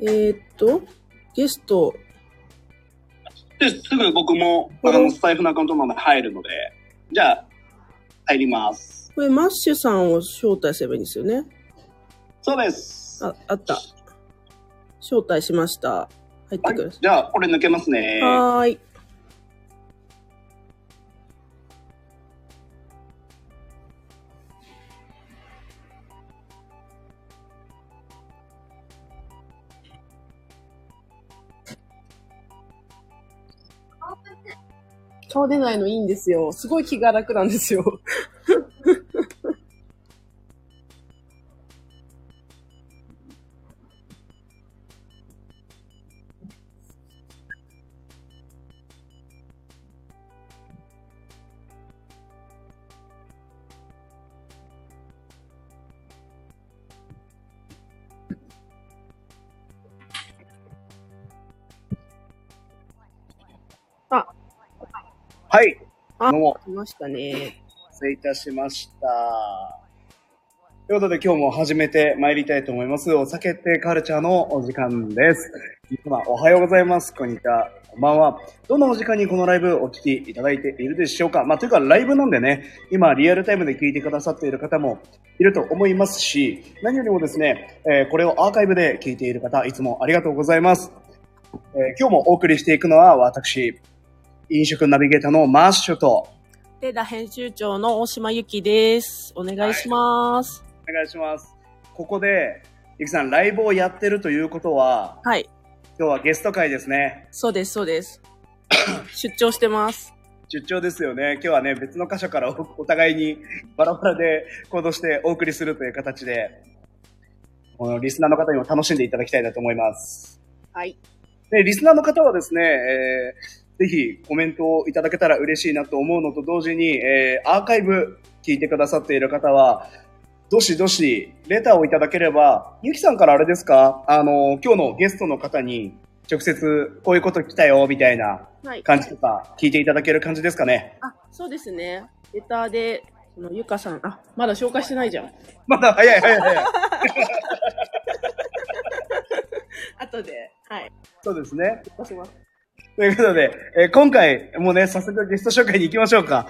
えー、っと、ゲスト、で、すぐ僕も、あの、スタイフのアカウントまで入るので、じゃあ、入ります。これマッシュさんを招待すればいいんですよね。そうです。あ、あった。招待しました。入ってくださじゃあ、これ抜けますい。ね。はーい。顔出ないのいいんですよ。すごい気が楽なんですよ。あどうも、来ましたね。失礼いたしました。ということで今日も始めて参りたいと思います。お酒ってカルチャーのお時間です。皆様おはようございます。こんにちは。こんばんは。どのお時間にこのライブお聞きいただいているでしょうかまあ、というかライブなんでね、今リアルタイムで聞いてくださっている方もいると思いますし、何よりもですね、えーこれをアーカイブで聞いている方、いつもありがとうございます。えー今日もお送りしていくのは私、飲食ナビゲーターのマッシュと、テダ編集長の大島ゆきです。お願いします。お願いします。ここで、ゆきさん、ライブをやってるということは、はい。今日はゲスト会ですね。そうです、そうです。出張してます。出張ですよね。今日はね、別の箇所からおお互いにバラバラで行動してお送りするという形で、このリスナーの方にも楽しんでいただきたいなと思います。はい。で、リスナーの方はですね、えーぜひコメントをいただけたら嬉しいなと思うのと同時に、えーアーカイブ聞いてくださっている方は、どしどしレターをいただければ、ゆきさんからあれですか？あの、今日のゲストの方に直接こういうこと来たよ、みたいなはい。感じとか聞いていただける感じですかね？あ、そうですね。レターで、そのゆかさん、あ、まだ紹介してないじゃん。まだ早い早い早い。後で、はい。そうですね。ということで、えー今回もうね、早速ゲスト紹介に行きましょうか。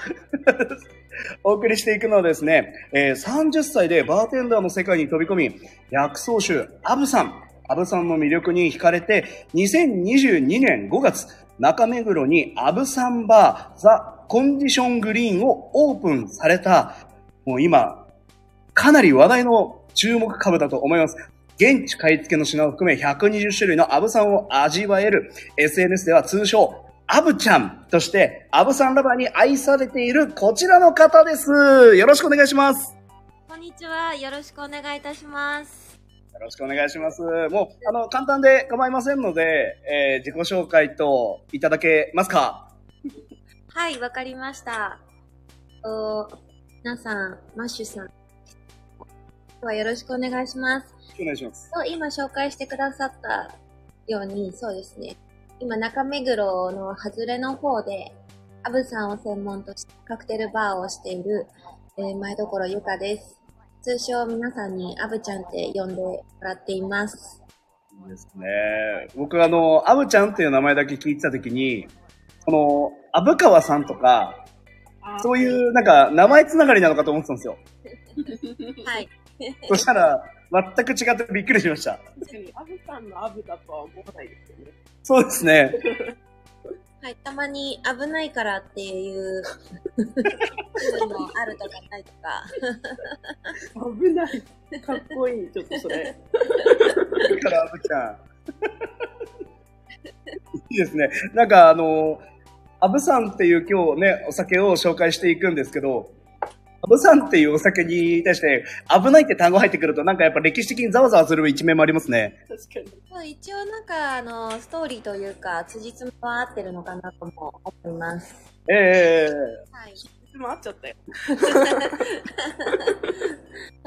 お送りしていくのはですね、えー30歳でバーテンダーの世界に飛び込み、薬草酒、アブさん、アブさんの魅力に惹かれて、2022年5月、中目黒にアブさんバー、ザ・コンディショングリーンをオープンされた、もう今、かなり話題の注目株だと思います。現地買い付けの品を含め120種類のアブさんを味わえる SNS では通称アブちゃんとしてアブさんラバーに愛されているこちらの方です。よろしくお願いします。こんにちは。よろしくお願いいたします。よろしくお願いします。もう、あの、簡単で構いませんので、えー自己紹介といただけますか？はい、わかりました。お皆さん、マッシュさん。今日はよろしくお願いします。お願いします。と今紹介してくださったように、そうですね。今、中目黒の外れの方で、アブさんを専門としてカクテルバーをしている、えー前所ゆかです。通称皆さんにアブちゃんって呼んでもらっています。いいですね。僕あの、アブちゃんっていう名前だけ聞いてたときに、この、虻川さんとか、そういうなんか名前つながりなのかと思ってたんですよ。はい。そしたら、全く違ってびっくりしました。確かに、アブさんのアブだとは思わないですよね。そうですね。はい、たまに危ないからっていう部分もあるとかないとか。危ない。かっこいい、ちょっとそれ。だから、アブちゃん。いいですね。なんかあの、アブさんっていう今日ね、お酒を紹介していくんですけど、アブさんっていうお酒に対して、危ないって単語入ってくると、なんかやっぱ歴史的にざわざわする一面もありますね。確かに。一応なんか、あの、ストーリーというか、辻褄は合ってるのかなとも思います。ええはい。いつも会っちゃったよ。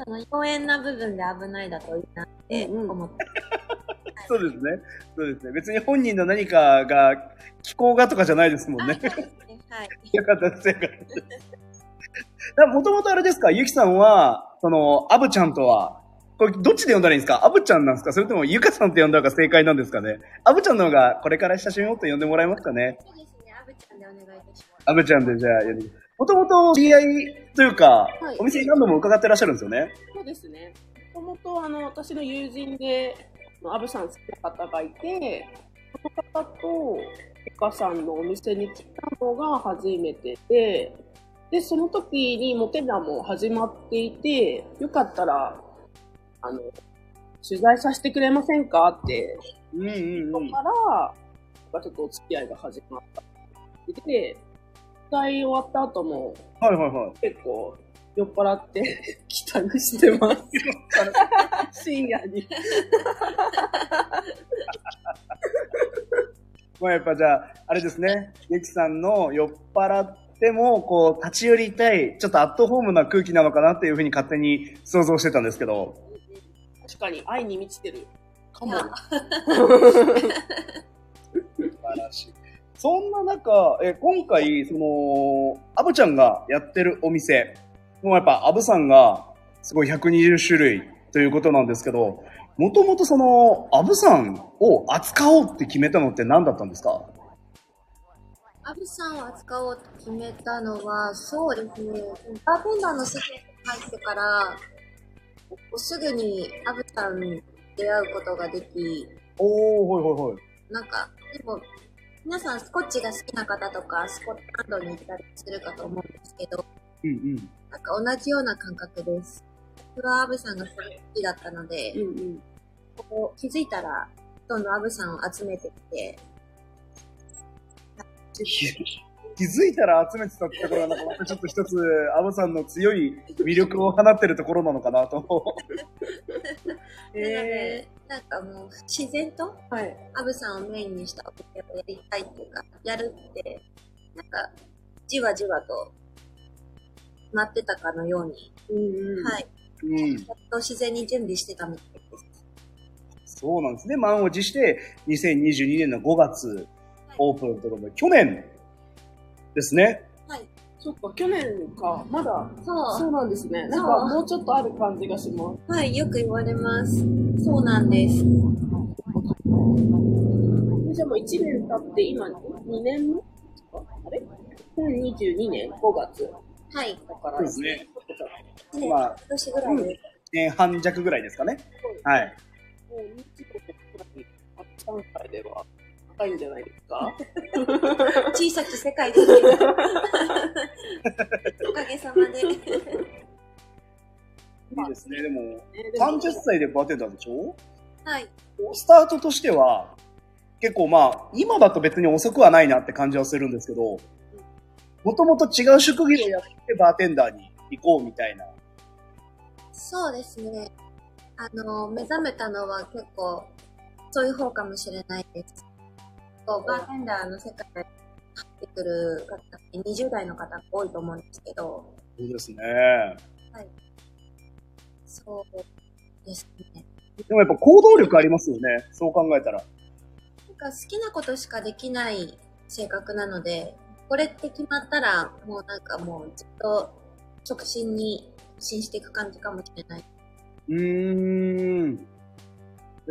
その、妖艶な部分で危ないだといいなって思って。そうですね。そうですね。別に本人の何かが、気候がとかじゃないですもんねはい。よかったです、よかったです。もともとあれですか、ゆきさんは、その、アブちゃんとは、これ、どっちで呼んだらいいんですか？アブちゃんなんですか？それともゆかさんって呼んだ方が正解なんですかね？アブちゃんの方がこれから親しみをと呼んでもらえますかね？そうですね、アブちゃんでお願いいたします。アブちゃんでじゃあもともと知り合いというか、はい。お店に何度も伺ってらっしゃるんですよね？そうですね。もともと、あの、私の友人で、アブさん好きな方がいて、その方と、ゆかさんのお店に来たのが初めてで、で、その時にモテナも始まっていて、よかったら、あの、取材させてくれませんかってうんうんそこから、ちょっとお付き合いが始まった。で、取材終わった後もはいはいはい。結構酔っ払って帰宅してます。深夜に。まあやっぱじゃあ、あれですね、ゆきさんの酔っ払っても、こう、立ち寄りたい、ちょっとアットホームな空気なのかなっていうふうに勝手に想像してたんですけど、確かに愛に満ちてる。かも。素晴らしい。そんな中、え今回、その、アブちゃんがやってるお店、もうやっぱアブさんがすごい120種類ということなんですけど、もともとその、アブさんを扱おうって決めたのって何だったんですか？アブさんを扱おうと決めたのは、そうですね、バーテンダーの世界に入ってから、すぐにアブさんに出会うことができ、おー、はいはいはい。なんか、でも、皆さんスコッチが好きな方とか、スコットランドに行ったりするかと思うんですけど、うんうん。なんか同じような感覚です。僕はアブさんがすごい好きだったので、うんうん。こう気づいたら、どんどんアブさんを集めてきて、気気づいたら集めてたってところが、なんかまたちょっと一つ、アブさんの強い魅力を放ってるところなのかなと。なので、なんかもう自然とはい。アブさんをメインにしたお店をやりたいっていうか、やるって、なんか、じわじわと、なってたかのように、うんうん。はい。うん。と自然に準備してたみたいです。そうなんですね。満を持して、2022年の5月、オープンということで、去年ですね。はい。そっか、去年か。まだ。そそうなんですね。なんか、もうちょっとある感じがします。う。はい、よく言われます。そうなんです。じゃあもう1年経って、今、2年目あれ ?2022 年？5月。はい。だから、そうですね。ね、まあ今年ぐらいで。年半弱ぐらいですかね。はい。もう日国くらい、3歳では高いんじゃないですか？小さき世界です。おかげさまで。いいですね。でも、ねでも30歳でバーテンダーでしょ？はい。スタートとしては、結構まあ、今だと別に遅くはないなって感じはするんですけど、もともと違う職業をやってバーテンダーに行こうみたいな。そうですね。あの、目覚めたのは結構、そういう方かもしれないです。こうバーテンダーの世界に入ってくる方って20代の方が多いと思うんですけど、そうですね。そうですね。でもやっぱ行動力ありますよね。そう考えたら。なんか好きなことしかできない性格なので、これって決まったら、もうなんかもうずっと直進に進していく感じかもしれない。うーん。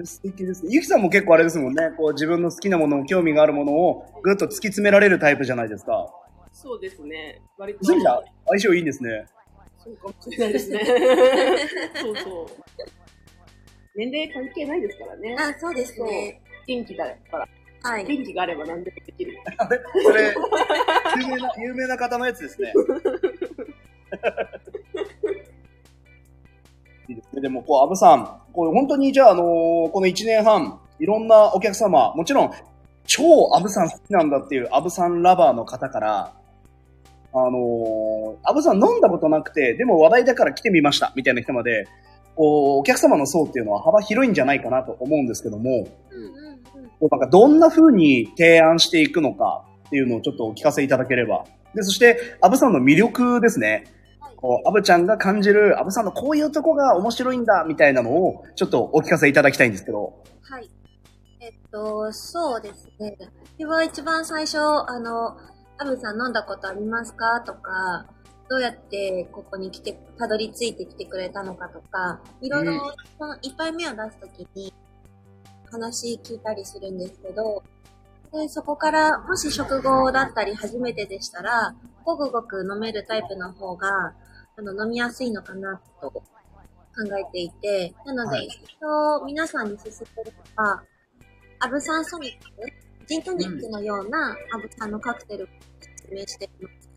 素敵ですね。ゆきさんも結構あれですもんね。こう自分の好きなものを、興味があるものをぐっと突き詰められるタイプじゃないですか。そうですね。割と。そうじゃ相性いいんですね。そうかもしれないですね。そうそう。年齢関係ないですからね。あ、そうですね。元気だから。はい。元気があれば何でもできる。それ、有名な、有名な方のやつですね。いいですね。でも、こう、アブさん、こう本当にじゃあ、あのこの1年半、いろんなお客様、もちろん、超アブさん好きなんだっていうアブさんラバーの方から、あのーアブさん飲んだことなくて、でも話題だから来てみました、みたいな人まで、こう、お客様の層っていうのは幅広いんじゃないかなと思うんですけども、うんうんうん。なんかどんな風に提案していくのかっていうのをちょっとお聞かせいただければ。で、そして、アブさんの魅力ですね。こう、アブちゃんが感じる、アブさんのこういうとこが面白いんだ、みたいなのを、ちょっとお聞かせいただきたいんですけど。はい。えっと、そうですね。私は一番最初、あの、アブさん飲んだことありますかとか、どうやってここに来て、たどり着いてきてくれたのかとか、いろいろ、その1杯目を出すときに話聞いたりするんですけど、で、そこから、もし食後だったり初めてでしたら、ごくごく飲めるタイプの方が、あの、飲みやすいのかなと考えていて、なので、はい一応皆さんに勧めるのは、アブサンソニック、ジントニックのようなアブサンのカクテルを説明しています。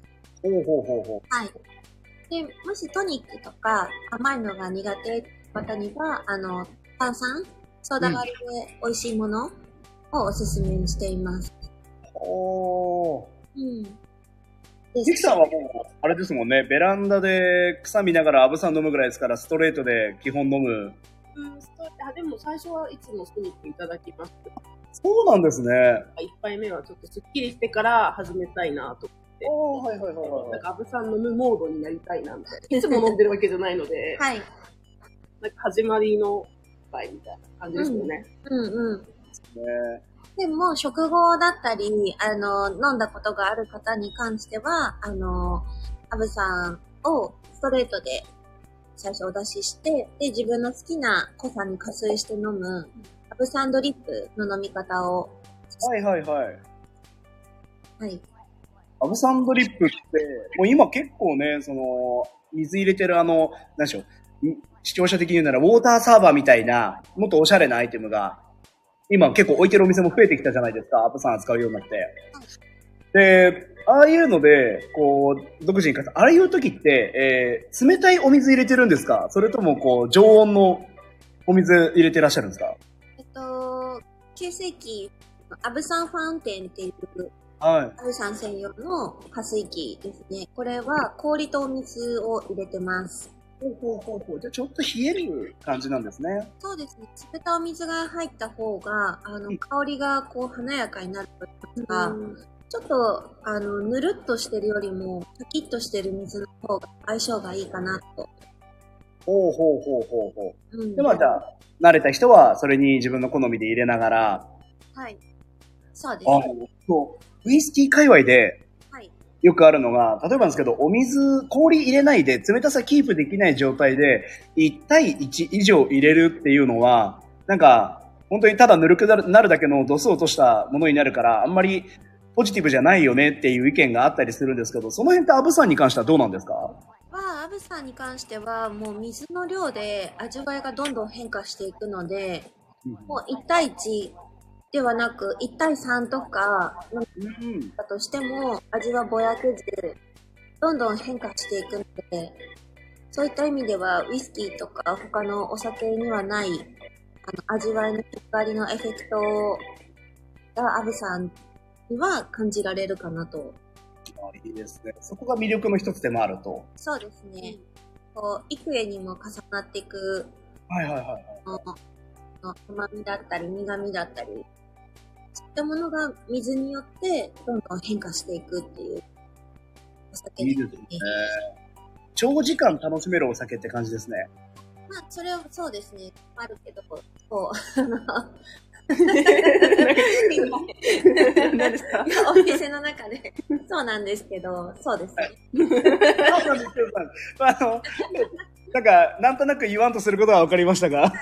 ほうほうほうほはい。で、もしトニックとか甘いのが苦手な方には、あの、炭酸、ソーダ割りで美味しいものをおすすめしています。う。おー。うん。ゆきさんはもう、あれですもんね、ベランダで草見ながらアブさん飲むぐらいですから、ストレートで基本飲む。うん、ストあでも最初はいつもスニックいただきます。そうなんですね。1杯目はちょっとすっきりしてから始めたいなと。おー、はいはいはいなんか、アブさん飲むモードになりたいなみたいな。いつも飲んでるわけじゃないので、はい。なんか始まりの一杯みたいな感じですよね。うんうん。ねでも、食後だったり、あの、飲んだことがある方に関しては、あの、アブさんをストレートで最初お出しして、で、自分の好きな濃さに加水して飲む、アブサンドリップの飲み方を、はいはいはい。はい。アブサンドリップって、もう今結構ね、その、水入れてるあの、なんでしょう、ん視聴者的に言うなら、ウォーターサーバーみたいな、もっとおしゃれなアイテムが、今結構置いてるお店も増えてきたじゃないですか、アブさん扱うようになって。で、ああいうので、こう、独自にああいう時って、えー、冷たいお水入れてるんですか？それとも、こう、常温のお水入れてらっしゃるんですか？えっと、9世紀、アブサンファウンテンっていう、はい。アブサン専用の加水器ですね。これは氷とお水を入れてます。ほうほうほうほう。じゃあちょっと冷える感じなんですね。そうですね。冷たお水が入った方が、あの、香りがこう華やかになると言いますか、ちょっと、あの、ぬるっとしてるよりも、シャキッとしてる水の方が相性がいいかなと。ほうほうほうほうほう。うん。で、まあじゃあ、慣れた人はそれに自分の好みで入れながら、はい。そうですあね。そう。ウイスキー界隈ではい。よくあるのが、例えばですけど、お水、氷入れないで冷たさキープできない状態で、1対1以上入れるっていうのは、なんか、本当にただぬるくなるなるだけの度数を落としたものになるから、あんまりポジティブじゃないよねっていう意見があったりするんですけど、その辺ってアブさんに関してはどうなんですか？は、アブさんに関しては、もう水の量で味わいがどんどん変化していくので、もう1対1ではなく、1対3とか、うん。だとしても味はぼやけず、どんどん変化していくので、そういった意味ではウイスキーとか他のお酒にはないあの味わいの広がりのエフェクトがアブさんには感じられるかなと。あいいですね。そこが魅力の一つでもあると。そうですね。こう、幾重にも重なっていくはいはいはいはい。の甘みだったり苦みだったり、そういったものが水によってどんどん変化していくっていうお酒ですね。長時間楽しめるお酒って感じですね。まあ、それはそうですね。あるけど、こう、あの、何でお店の中で、そうなんですけど、そうですね。そうなんですよ。あの、なんか、なんとなく言わんとすることは分かりましたが。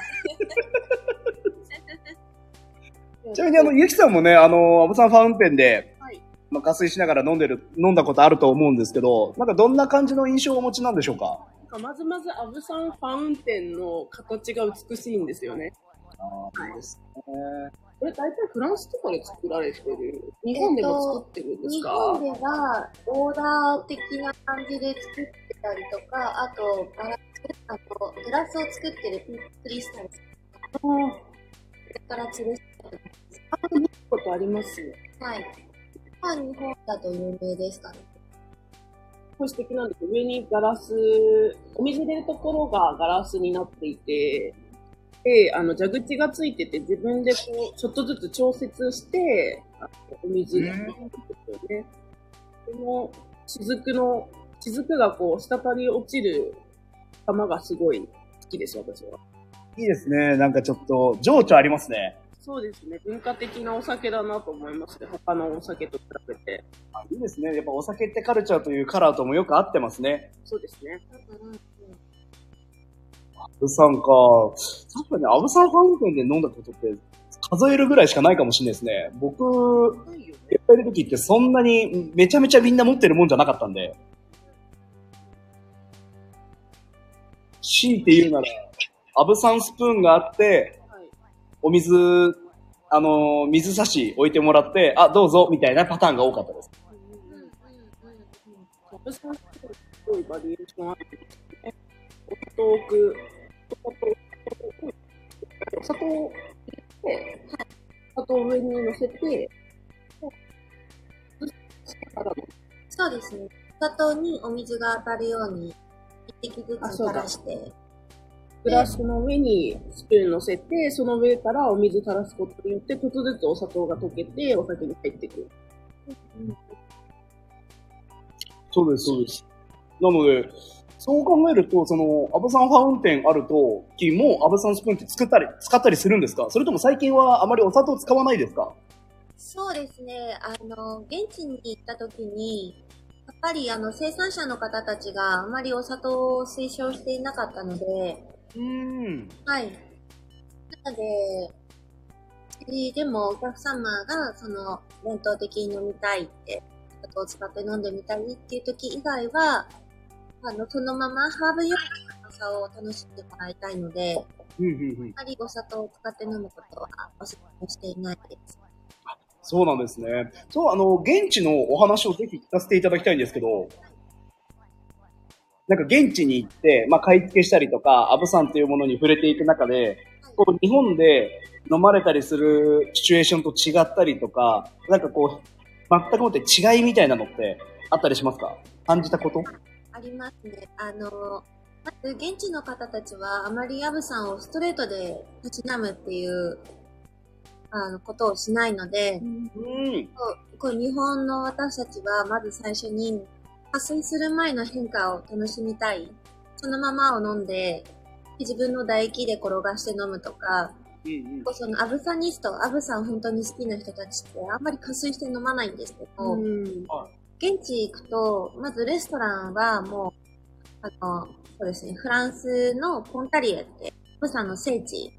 ちなみに、あの、ゆきさんもね、あの、アブさんファウンテンで、はい。まあ、加水しながら飲んでる、飲んだことあると思うんですけど、なんかどんな感じの印象をお持ちなんでしょうか？まずまずアブさんファウンテンの形が美しいんですよね。ああ、いいですね。これ大体フランスとかで作られてる。日本でも作ってるんです日か、本では、オーダー的な感じで作ってたりとか、あと、ガラス、あと、グラスを作ってるクリスタル、それから吊るしあ見たことあります。はい。まあ、日本だと有名ですかね。これ素敵なんですよ。上にガラス、お水入れるところがガラスになっていて、で、あの、蛇口がついてて、自分でこう、ちょっとずつ調節して、あのお水が入れていくんですよね。この雫の、雫がこう、滴り落ちる様がすごい好きです、私は。いいですね。なんかちょっと、情緒ありますね。そうですね。文化的なお酒だなと思いますね。他のお酒と比べて。あいいですね。やっぱお酒ってカルチャーというカラーともよく合ってますね。そうですね。アブさんか。確かにアブさんファウンテンで飲んだことって数えるぐらいしかないかもしれないですね。僕、ないっぱいいる時ってそんなにめちゃめちゃみんな持ってるもんじゃなかったんで。強いて言うなら、アブさんスプーンがあって、はい。お水、あのー水差し置いてもらって、あ、どうぞ、みたいなパターンが多かったです。うんうんうんうんアブさんすごいバリエーションあるんですね。お砂糖を置く、お砂糖、上に乗せて、そうですね。お砂糖にお水が当たるように、一滴ずつ垂らして、グラスの上にスプーン乗せて、その上からお水垂らすことによって、ちょっとずつお砂糖が溶けて、お酒に入ってくる。そうです、そうです。なので、そう考えると、その、アブさんファウンテンあると、きもアブさんスプーンって作ったり、使ったりするんですか？それとも最近はあまりお砂糖使わないですか？そうですね。あの、現地に行った時に、やっぱりあの、生産者の方たちがあまりお砂糖を推奨していなかったので、うーん。はい。なので、えーでもお客様がその伝統的に飲みたいって、お砂糖を使って飲んでみたいっていう時以外は、あの、そのままハーブヨーグルトの甘さを楽しんでもらいたいので、うんうんうんあまりお砂糖を使って飲むことはお勧めしていないです。そうなんですね。そう、あの、現地のお話をぜひ聞かせていただきたいんですけど、なんか現地に行って、まあ、買い付けしたりとか、アブさんというものに触れていく中で、こう、日本で飲まれたりするシチュエーションと違ったりとか、なんかこう、全くもって違いみたいなのってあったりしますか？感じたこと？ありますね。あの、まず現地の方たちはあまりヤブさんをストレートでたしなむっていう、あの、ことをしないので、うん。こう日本の私たちはまず最初に発生する前の変化を楽しみたい。そのままを飲んで、自分の唾液で転がして飲むとか、うんそのアブサニスト、アブさん本当に好きな人たちってあんまり加水して飲まないんですけど、うん。現地行くと、まずレストランはもう、あの、そうですね、フランスのポンタリエって、アブさんの聖地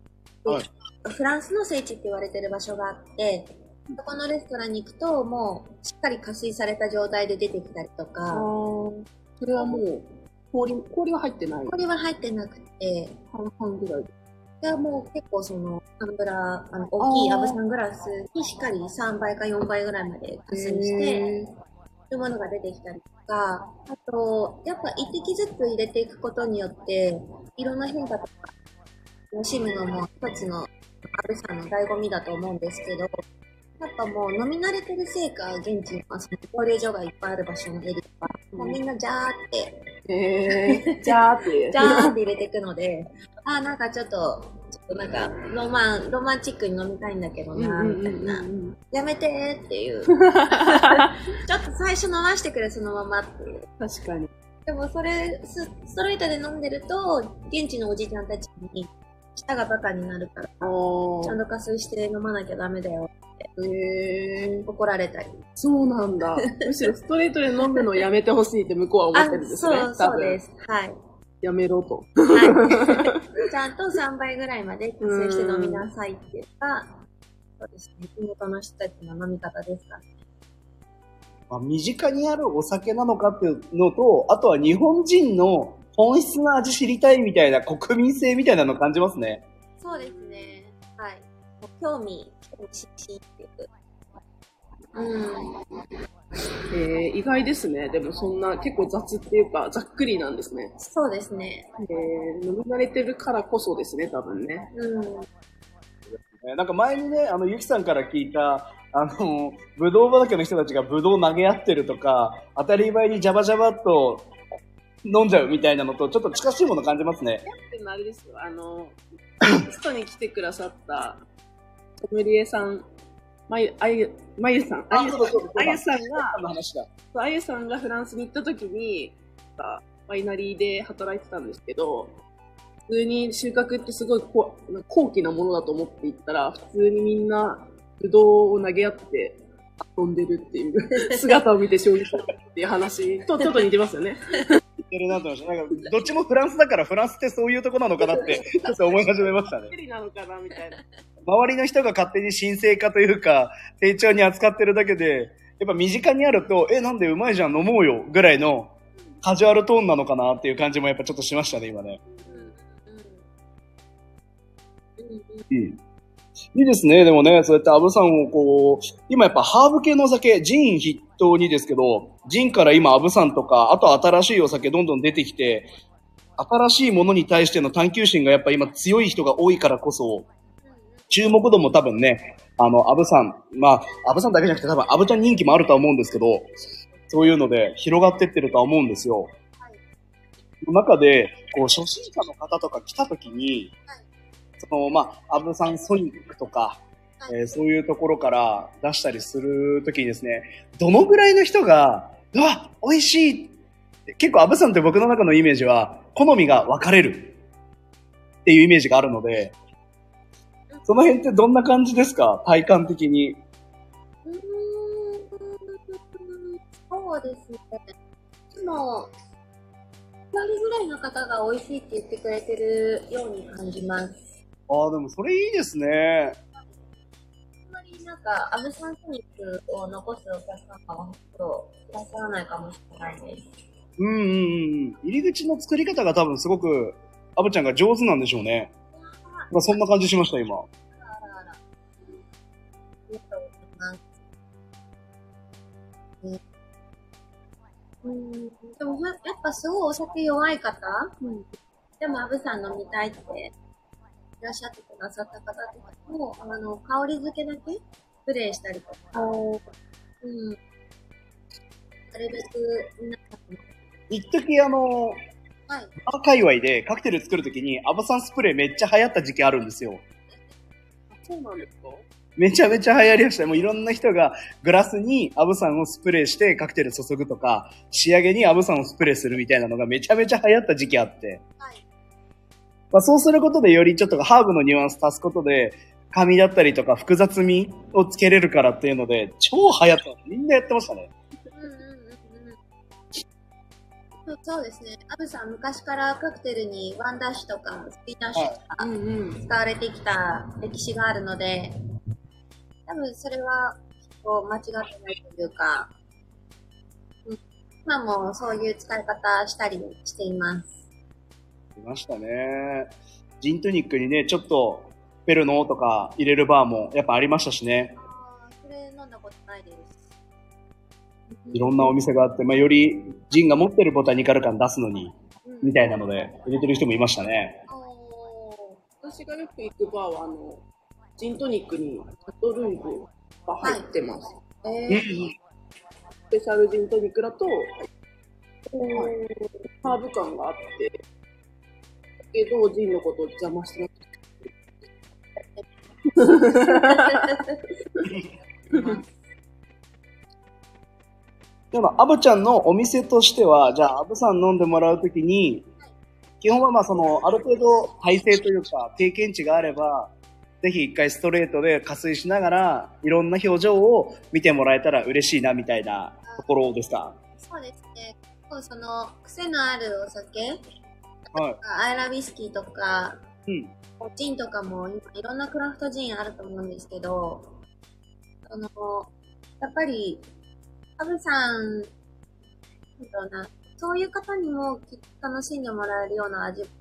で、はいフランスの聖地って言われてる場所があって、そこのレストランに行くと、もう、しっかり加水された状態で出てきたりとあか、ー。それはもう、氷、氷は入ってない。これは入ってなくて、半々ぐらい。で。でもう結構その、タンブラー、あの、大きいアブサングラスにしっかり3倍か4倍ぐらいまで加水して、そういうものが出てきたりとか、あと、やっぱ一滴ずつ入れていくことによって、色の変化とか、楽しむのも一つの、アブさんの醍醐味だと思うんですけど、やっぱもう飲み慣れてるせいか、現地のその蒸留所がいっぱいある場所のエリアは、もうみんなジャーって、へーじゃーって。ジャーって入れていくので、あーなんかちょっと、ちょっとなんか、ロマン、ロマンチックに飲みたいんだけどな、みたいな。うんやめてーっていう。ちょっと最初飲ましてくれ、そのままっていう。確かに。でもそれ、スストレートで飲んでると、現地のおじちゃんたちに、舌がバカになるから、ちゃんと加水して飲まなきゃダメだよ。へー怒られたり。そうなんだ。むしろストレートで飲むのをやめてほしいって向こうは思ってるんですね。そう、そうです。はい。やめろと。はい。ちゃんと3倍ぐらいまで加水して飲みなさいっていうか、そうですね。地元の人たちの飲み方ですかね。まあ、身近にあるお酒なのかっていうのと、あとは日本人の本質の味知りたいみたいな国民性みたいなのを感じますね。そうですね。はい。興味、興味津々っていう。うん。えー、意外ですね。でもそんな結構雑っていうか、ざっくりなんですね。そうですね。えー、飲み慣れてるからこそですね、多分ね。うん。えーなんか前にね、あの、ゆきさんから聞いた、あの、ぶどう畑の人たちがぶどう投げ合ってるとか、当たり前にジャバジャバっと飲んじゃうみたいなのと、ちょっと近しいもの感じますね。あれですよ、あの、ゲストに来てくださった、ソムリエさん、まゆ、あゆ、まゆさん、あゆさんが。あゆさんがフランスに行った時に、ワイナリーで働いてたんですけど、普通に収穫ってすごいこ高貴なものだと思っていったら、普通にみんな、ぶどうを投げ合って遊んでるっていう 姿を見て衝撃だったっていう話とちょっと似てますよね。似てるなと思いました。なんか、どっちもフランスだから、フランスってそういうとこなのかなって、ちょっと思い始めましたね。なのかなみたいな。周りの人が勝手に神聖化というか、丁重に扱ってるだけで、やっぱ身近にあると、え、なんでうまいじゃん、飲もうよ、ぐらいのカジュアルトーンなのかなっていう感じもやっぱちょっとしましたね、今ね。うん。いいですね。でもね、そうやってアブさんをこう、今やっぱハーブ系のお酒、ジン筆頭にですけど、ジンから今アブさんとか、あと新しいお酒どんどん出てきて、新しいものに対しての探求心がやっぱ今強い人が多いからこそ、注目度も多分ね、あの、アブさん、まあ、アブさんだけじゃなくて多分アブちゃん人気もあるとは思うんですけど、そういうので広がってってるとは思うんですよ。はいその中で、こう、初心者の方とか来た時に、はいその、まあ、アブさんソニックとか、はいえーそういうところから出したりするときにですね、どのぐらいの人が、うわ、美味しい結構アブさんって僕の中のイメージは、好みが分かれるっていうイメージがあるので、その辺ってどんな感じですか？体感的に。うーんそうですね。でも、2人ぐらいの方が美味しいって言ってくれてるように感じます。ああ、でもそれいいですね。か、アブサンソニックを残すお客様は、ちょっといらっしゃらないかもしれないです。うんうんうん。入り口の作り方が多分すごく、アブちゃんが上手なんでしょうね。まあ、そんな感じしました、今。うん、でもやっぱすごいお酒弱い方、でもアブさん飲みたいっていらっしゃってくださった方とかも、あの、香り付けだけ？プレイしたりとか、うん。なるべく皆さんも、一時あの、はい。バー界隈でカクテル作るときにアバさんスプレーめっちゃ流行った時期あるんですよ。そうなんですか？めちゃめちゃ流行りました。もういろんな人がグラスにアブさんをスプレーしてカクテル注ぐとか、仕上げにアブさんをスプレーするみたいなのがめちゃめちゃ流行った時期あって。はい。まあそうすることでよりちょっとハーブのニュアンス足すことで、紙だったりとか複雑味をつけれるからっていうので、超流行った。みんなやってましたね。うんうんうんうん。そうですね。アブさん昔からカクテルにワンダッシュとかスピナッシュとか。使われてきた歴史があるので、多分それはこう間違ってないというか、うん今もそういう使い方したりしています。いましたね。ジントニックにね、ちょっとペルノとか入れるバーもやっぱありましたしね。ああ、それ飲んだことないです。いろんなお店があって、まあ、よりジンが持ってるボタニカル感出すのに、うんみたいなので入れてる人もいましたね。私がよく行くバーは、あの、ジントニックにカトルームが入ってます。えうんースペシャルジントニックだと、ハーブ感があって、だけど、ジンのことを邪魔してなくて。でも、アブちゃんのお店としては、じゃあ、アブさん飲んでもらうときに、基本はまあその、ある程度体制というか、経験値があれば、ぜひ一回ストレートで加水しながら、いろんな表情を見てもらえたら嬉しいな、みたいなところですか？そうですね。結構その癖のあるお酒、はい。アイラビスキーとか、うん。ジンとかも今いろんなクラフトジンあると思うんですけど、あの、やっぱり、ハブさん、なんな、そういう方にもきっと楽しんでもらえるような味をし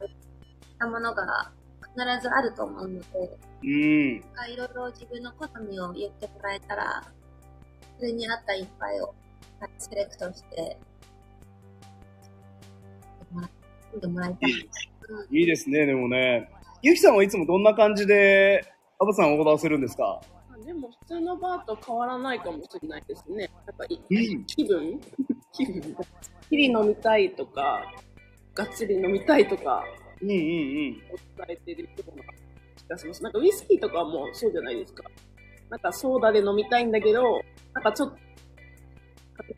たものが必ずあると思うので、うん。いろいろ自分の好みを言ってもらえたら、それに合った一杯をはいセレクトして、もらいたい。うんいいですね、でもね。ゆきさんはいつもどんな感じで、アブさんをオーダーするんですか？でも、普通のバーと変わらないかもしれないですね。やっぱり、うん気分？気分？きり飲みたいとか、がっつり飲みたいとか、うんうんうん。お伝えてるような気がします。なんかウイスキーとかもそうじゃないですか。なんかソーダで飲みたいんだけど、なんかちょっと、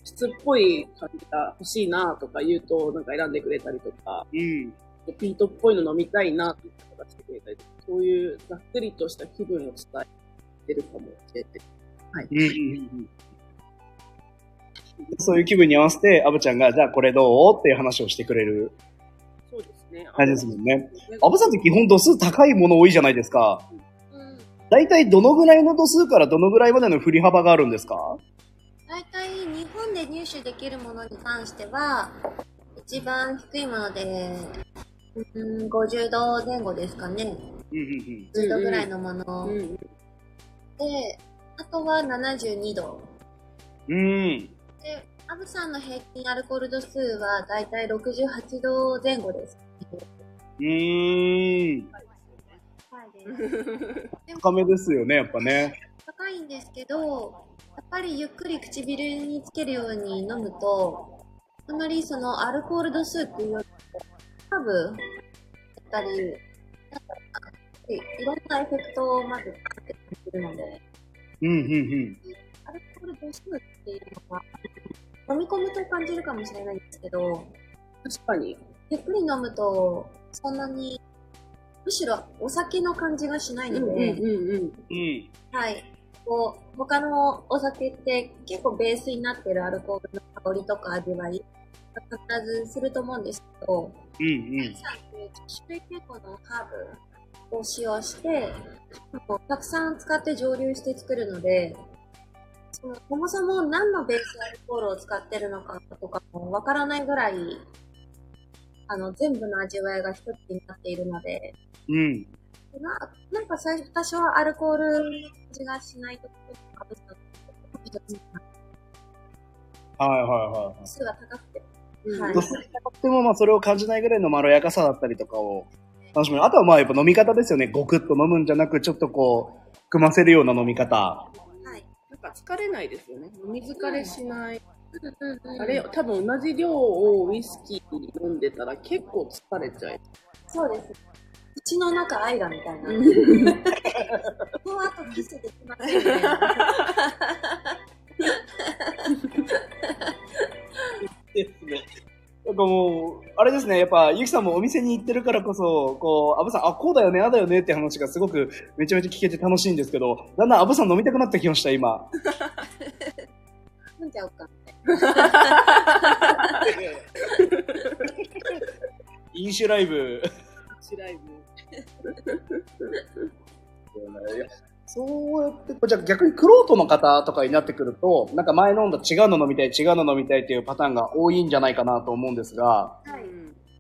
質っぽい感じが欲しいなとか言うと、なんか選んでくれたりとか、うん。とピートっぽいの飲みたいなっていう方がしてくれたりとか、そういうざっくりとした気分を伝えてるかもしれない。うんうんうんそういう気分に合わせて、アブちゃんが、じゃあこれどう？っていう話をしてくれるそうですね。感じですもんね。あアブさんって基本度数高いもの多いじゃないですか。うん。大体どのぐらいの度数からどのぐらいまでの振り幅があるんですか？大体日本で入手できるものに関しては、一番低いもので、うん、50度前後ですかね。うんうん10度ぐらいのもの。うん。で、あとは72度。うん。うん。で、アブさんの平均アルコール度数はだいたい68度前後です。うーん。高めですよね、やっぱね。高いんですけど、やっぱりゆっくり唇につけるように飲むと、あまりそのアルコール度数っていうよりも、ハーブだったり、なんかいろんなエフェクトをまずかけてくるので、うんうんうん。アルコール度数っていうのは、飲み込むと感じるかもしれないんですけど、確かに。ゆっくり飲むと、そんなに、むしろお酒の感じがしないので、うんうん。うん。はい。こう、他のお酒って結構ベースになってるアルコールの香りとか味わいが必ずすると思うんですけど、うんうん。さんって10種類結構のハーブを使用して、たくさん使って蒸留して作るので、そのそもそも何のベースアルコールを使ってるのかとかもわからないぐらい、あの、全部の味わいが一つになっているので、うん。ななんか最初、多少アルコールの感じがしないところかぶった一つはいはいはい。数が高くて。うい度数が高くても、まあそれを感じないぐらいのまろやかさだったりとかを楽しめる。あとはまあやっぱ飲み方ですよね。ごくっと飲むんじゃなく、ちょっとこう、組ませるような飲み方。はい。なんか疲れないですよね。飲み疲れしない。あれ、多分同じ量をウイスキーに飲んでたら結構疲れちゃう。そうです。口の中アイラみたいな。こうんの後キスできませんみかもう、あれですね、やっぱ、ゆきさんもお店に行ってるからこそ、こう、アブさん、あ、こうだよね、あだよねって話がすごくめちゃめちゃ聞けて楽しいんですけど、だんだんアブさん飲みたくなってきました、今。飲んじゃおうか。飲酒ライブ。ライブ。そうやって、じゃあ逆にクロートの方とかになってくると、なんか前飲んだ違うの飲みたい、違うの飲みたいっていうパターンが多いんじゃないかなと思うんですが、はい。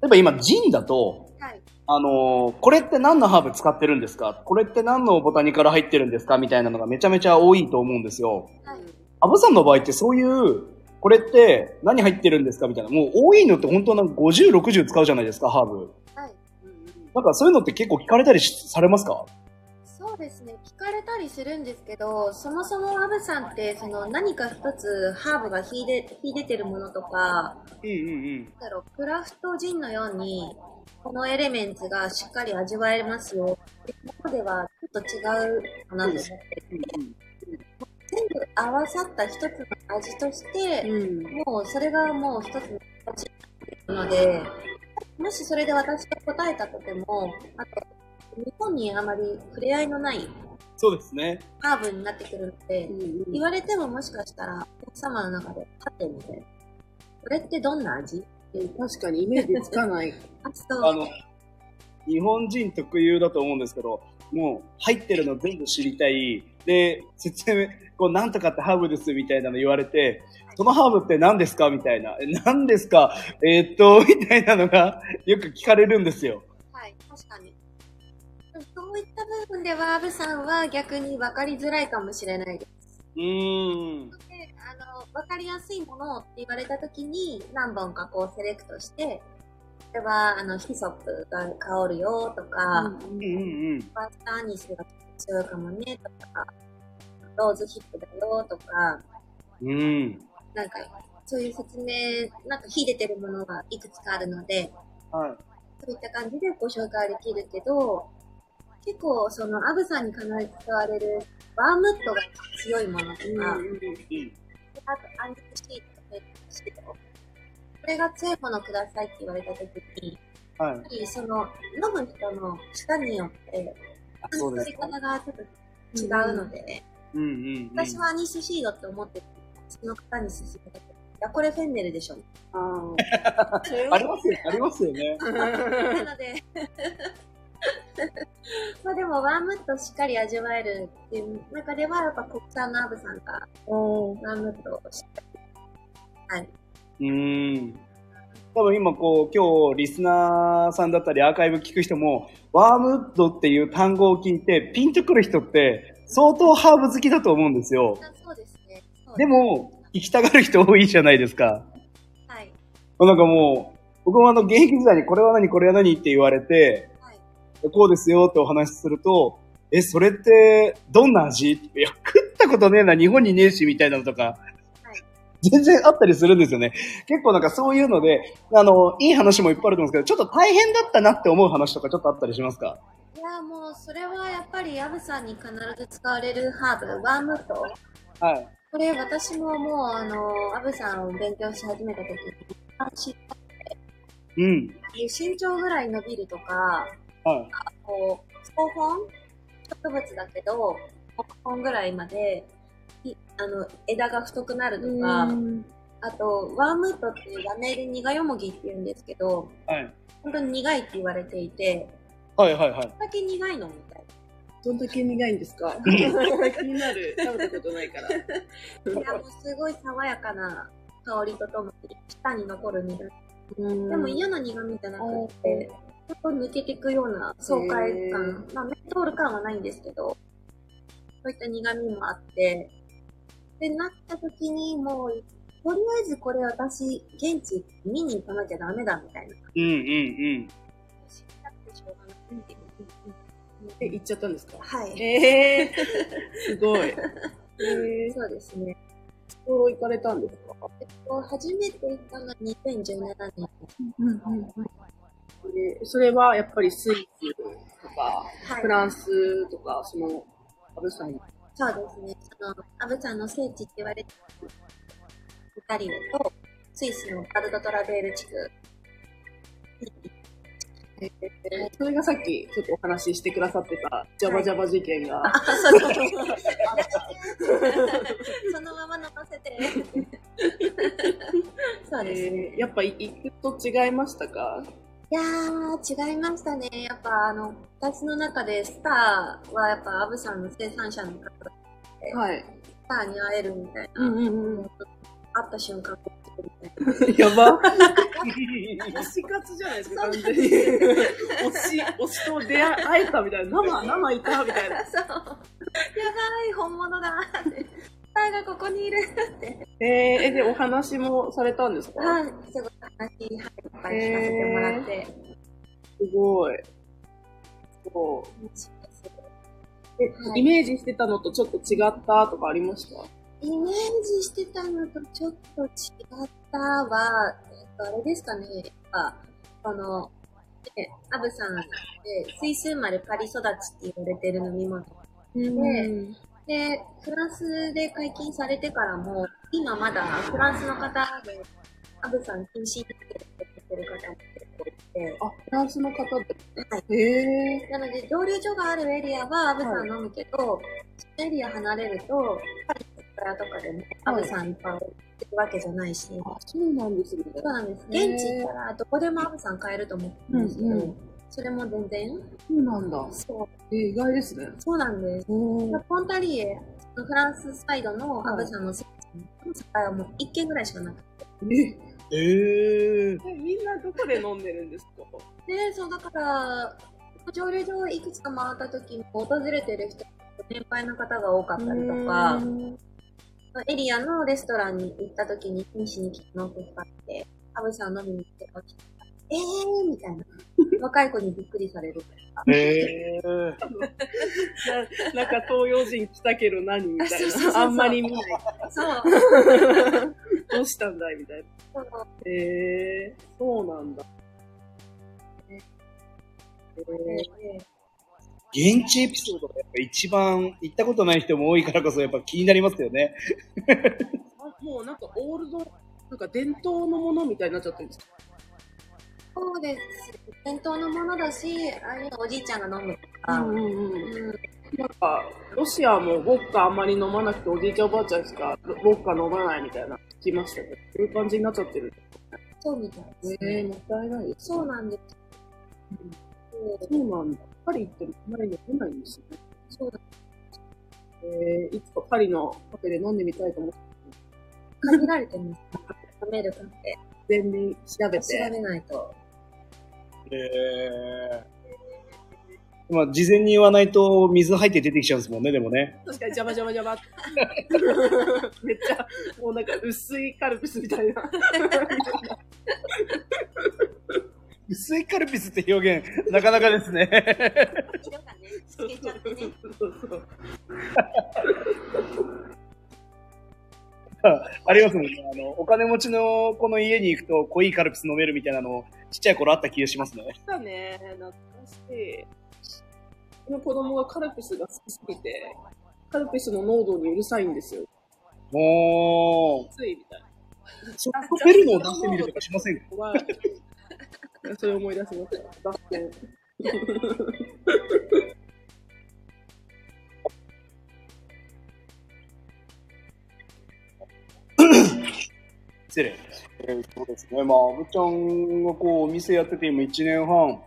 例えば今ジンだと、はい。あのーこれって何のハーブ使ってるんですか？これって何のボタニカル入ってるんですか？みたいなのがめちゃめちゃ多いと思うんですよ。はい。アブさんの場合ってそういう、これって何入ってるんですか？みたいな。もう多いのって本当なんか50、60使うじゃないですか、ハーブ。はい。なんかそういうのって結構聞かれたりしされますか？ですね。聞かれたりするんですけど、そもそもアブさんって、その何か一つハーブが引いで、引い出てるものとか、うんうんうん。だろう、クラフトジンのように、このエレメンツがしっかり味わえますよ。っていうものではちょっと違うかなと思って全部合わさった一つの味として、うん。もうそれがもう一つの形になので、もしそれで私が答えたとても、あと、日本にあまり触れ合いのないそうですね。ハーブになってくるので、うん言われてももしかしたら、お客様の中で立ってみて、これってどんな味？確かにイメージつかない。あ、そう。あの、日本人特有だと思うんですけど、もう入ってるの全部知りたい。で、説明、こう、なんとかってハーブですみたいなの言われて、そのハーブって何ですか？みたいな。え、何ですか？えーっと、みたいなのがよく聞かれるんですよ。はい、確かに。そういった部分では、アブさんは逆に分かりづらいかもしれないです。うーん。であの、分かりやすいものって言われたときに、何本かこうセレクトして、これは、あの、ヒソップが香るよとか、うんうんうん。バスターニッシュが強いかもねとか、ローズヒップだよとか、うん。なんか、そういう説明、なんか秀でてるものがいくつかあるので、はい。そういった感じでご紹介できるけど、結構、その、アブさんに必ず使われる、バームットが強いものとか、うん。あと、アンジュシート、ペットシート。これが強いものくださいって言われたときに、はい。やっぱりその、飲む人の舌によって、取り方がちょっと違うので、うんうん、うん。私はアニスシードって思って、その方に勧めたけど、いや、これフェンネルでしょ。あ ありますよ、ありますよね。なので、まあでもワームットしっかり味わえるっていう中では、やっぱ国産のアブさんが。ワームットをしっかり。はい。うーん。多分今こう、今日リスナーさんだったりアーカイブ聞く人も、ワームウッドっていう単語を聞いてピンとくる人って相当ハーブ好きだと思うんですよ。あそうですね。で、も、行きたがる人多いじゃないですか。はい。なんかもう、僕もあの現役時代にこれは何これは何って言われて、はい。こうですよってお話しすると、え、それってどんな味？いや、食ったことねえな、日本にねえし、みたいなのとか、はい。全然あったりするんですよね。結構なんかそういうので、あの、いい話もいっぱいあると思うんですけど、ちょっと大変だったなって思う話とかちょっとあったりしますか？いや、もう、それはやっぱりアブさんに必ず使われるハーブ、ワームット。はい。これ、私ももう、あの、アブさんを勉強し始めた時に、知っうん。て身長ぐらい伸びるとか、はい。こう、草本？植物だけど、6本ぐらいまで、いあの、枝が太くなるとか、あと、ワームットっていうラメ入り苦よもぎって言うんですけど、はい。本当に苦いって言われていて、はいはいはい。こんだけ苦いのみたいどんだけ苦いんですか？気になる。食べたことないから。な。いや、もうすごい爽やかな香りとともに、舌に残る苦味。でも嫌な苦味じゃなくて、と抜けていくような爽快へ感。まあ、メントール感はないんですけど、そういった苦味もあって、で、なった時にもう、とりあえずこれ私、現地見に行かなきゃダメだみたいな。うんうんうん。知りたくてしょうがないっていう。え、行っちゃったんですか？はい。ええー、すごい。えー、そうですね。どう行かれたんですか？えっと、初めて行ったのは2017年。でそれはやっぱりスイスとか、はいフランスとか、その、アブさんに。そうですね。その、アブちゃんの聖地って言われてるイタリアと、スイスのバルドトラベール地区。それがさっきちょっとお話ししてくださってた、ジャバジャバ事件が。あ、そうそうそう。そのまま残せて。そうですね。えーやっぱ行くと違いましたか？いやー、違いましたね。やっぱあの、私の中でスターはやっぱアブさんの生産者の方で、はい。スターに会えるみたいな。うんうんうん。会った瞬間、みたいやば。推し活じゃないですか、完全に。推し、推しと出会会えたみたいな。生、生いたみたいな。な。そう。やばい、本物だって。スターがここにいるって。えー、え、で、お話もされたんですか？はい、すごい話、はい、いっぱい聞かせてもらって。すごい。そう。え、はいイメージしてたのとちょっと違ったとかありました？イメージしてたのとちょっと違ったは、えっと、あれですかね、やっぱ、この、えアブさんで、スイス生まれパリ育ちって言われてる飲み物。うん。で、フランスで解禁されてからも、今まだフランスの方で、アブさん禁止になってるってる方も結構いて、あ、フランスの方で？はい。へえなので、蒸留所があるエリアはアブさん飲むけど、そのエリア離れると、パリとかとかでもアブさんいっぱい売ってるわけじゃないし、あ、そうなんですね。そうなんです。現地行ったらどこでもアブさん買えると思ってるんですけど、うんうんそれも全然、そうなんだ。そう、えー意外ですね。そうなんです。うんポンタリエ、そのフランスサイドのアブさんの世界はもう一軒ぐらいしかなくて。え、えええみんなどこで飲んでるんですか？で、そうだから、蒸留所をいくつか回った時に訪れてる人、年配の方が多かったりとか、エリアのレストランに行った時に、西に来たのとかって、アブさん飲みに来てた時えーみたいな。若い子にびっくりされる。ええ ななんか東洋人来たけど何みたいそうそうそうそうな。あんまり見ない。そう。どうしたんだいみたいな。そうへえー、そうなんだ。え現地エピソードがやっぱ一番行ったことない人も多いからこそやっぱ気になりますよね。あもうなんかオールド、なんか伝統のものみたいになっちゃってるんですかオそうです。伝統のものだし、ああいうのおじいちゃんが飲むとか。うんうんうん。うんなんか、ロシアもウォッカあんまり飲まなくて、おじいちゃんおばあちゃんしかウォッカ飲まないみたいな聞きましたけど、そういう感じになっちゃってる。そうみたいですええね。もったいないです。そうなんです。そうそうなんだ。パリ行ってもあんまり飲めないんですよね。そうだ。えー、いつかパリのカフェで飲んでみたいと思って、限られてます。飲めるかって。全然調べて。調べないと。えー。まあ、事前に言わないと水入って出てきちゃうんですもんね、でもね。確かに邪魔邪魔邪魔。めっちゃ、もうなんか薄いカルピスみたいな。薄いカルピスって表現、なかなかですね。色がね、つけちゃってね。ありますもんね。あの、お金持ちの子の家に行くと濃いカルピス飲めるみたいなの、ちっちゃい頃あった気がしますね。だね、懐かしい。の子供がカルピスが好きすぎて、カルピスの濃度にうるさいんですよ。もう、ついみたいな。ソフトペルノを出してみるとかしませんか？それ思い出しました。脱線。失礼。えーそうですね。まあ、あぶちゃんがこう、お店やってて今1年半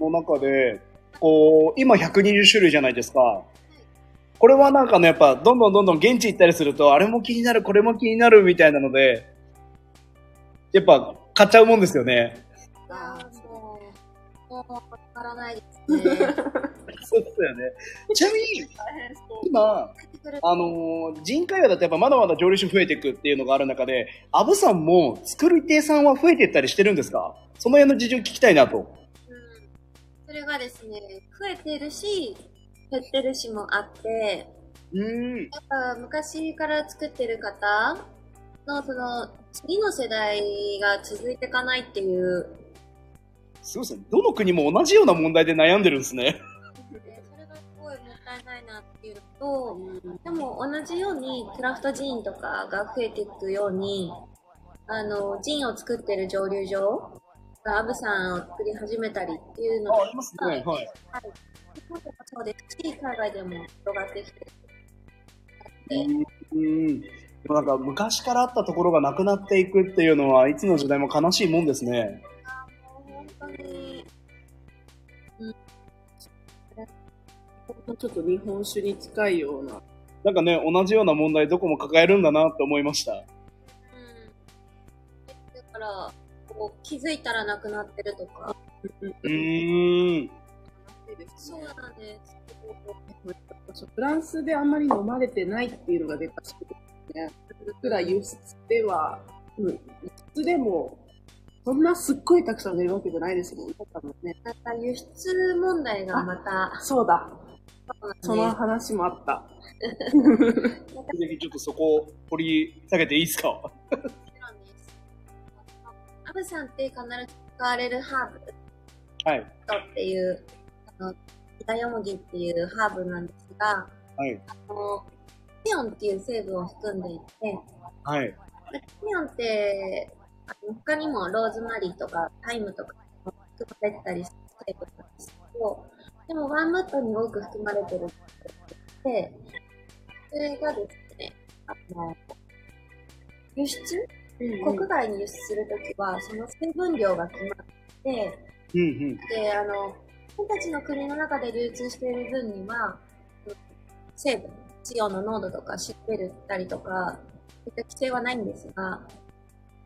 の中で、こう、今120種類じゃないですか。これはなんかね、やっぱ、どんどんどんどん現地行ったりすると、あれも気になる、これも気になるみたいなので、やっぱ、買っちゃうもんですよね。ああ、もう、もう、わからないですね。そうですよね。ちなみに。今、あのー人海外だとやっぱまだまだ蒸留酒増えていくっていうのがある中で、アブさんも作り手さんは増えていったりしてるんですか？その辺の事情聞きたいなと。うんそれがですね、増えてるし、減ってるしもあって、うーん。やっぱ昔から作ってる方のその次の世代が続いていかないっていう、すごいですね。どの国も同じような問題で悩んでるんですね。それがすごいもったいないなっていうのと、うんでも同じようにクラフトジンとかが増えていくように、あの、ジンを作ってる蒸留所がアブさんを作り始めたりっていうのあ、ありますね。はい。はい。日本でもそうですし、海外でも広がってきてる。うーん。でもなんか昔からあったところがなくなっていくっていうのはいつの時代も悲しいもんですね。本当に、ちょっと日本酒に近いような。なんかね、同じような問題どこも抱えるんだなって思いました。うん。だから、こう気づいたらなくなってるとか。うーん。そうなんです。フランスであんまり飲まれてないっていうのがでかしくてね。いくら輸出では、うん、輸出でも、そんなす。っごいたくさん出るわけじゃないです。もんね。多分ね。また輸出問題がまた、そうだ。その話もあった。ぜひちょっとそこを掘り下げていいですか？です。アブさんって必ず使われるハーブ？はい。っていう、あの、ダヨモギっていうハーブなんですが、はい。あの、ピオンっていう成分を含んでいて、はい。でピオンって、あの他にもローズマリーとかタイムとかも含まれてたりする成分なんですけど、でもワンムットに多く含まれてるってで、それがですね、あの、輸出？国外に輸出するときは、その成分量が決まって、うんうん。で、あの、自分たちの国の中で流通している分には、うん成分、塩の濃度とか調べるたりとか、そういった規制はないんですが、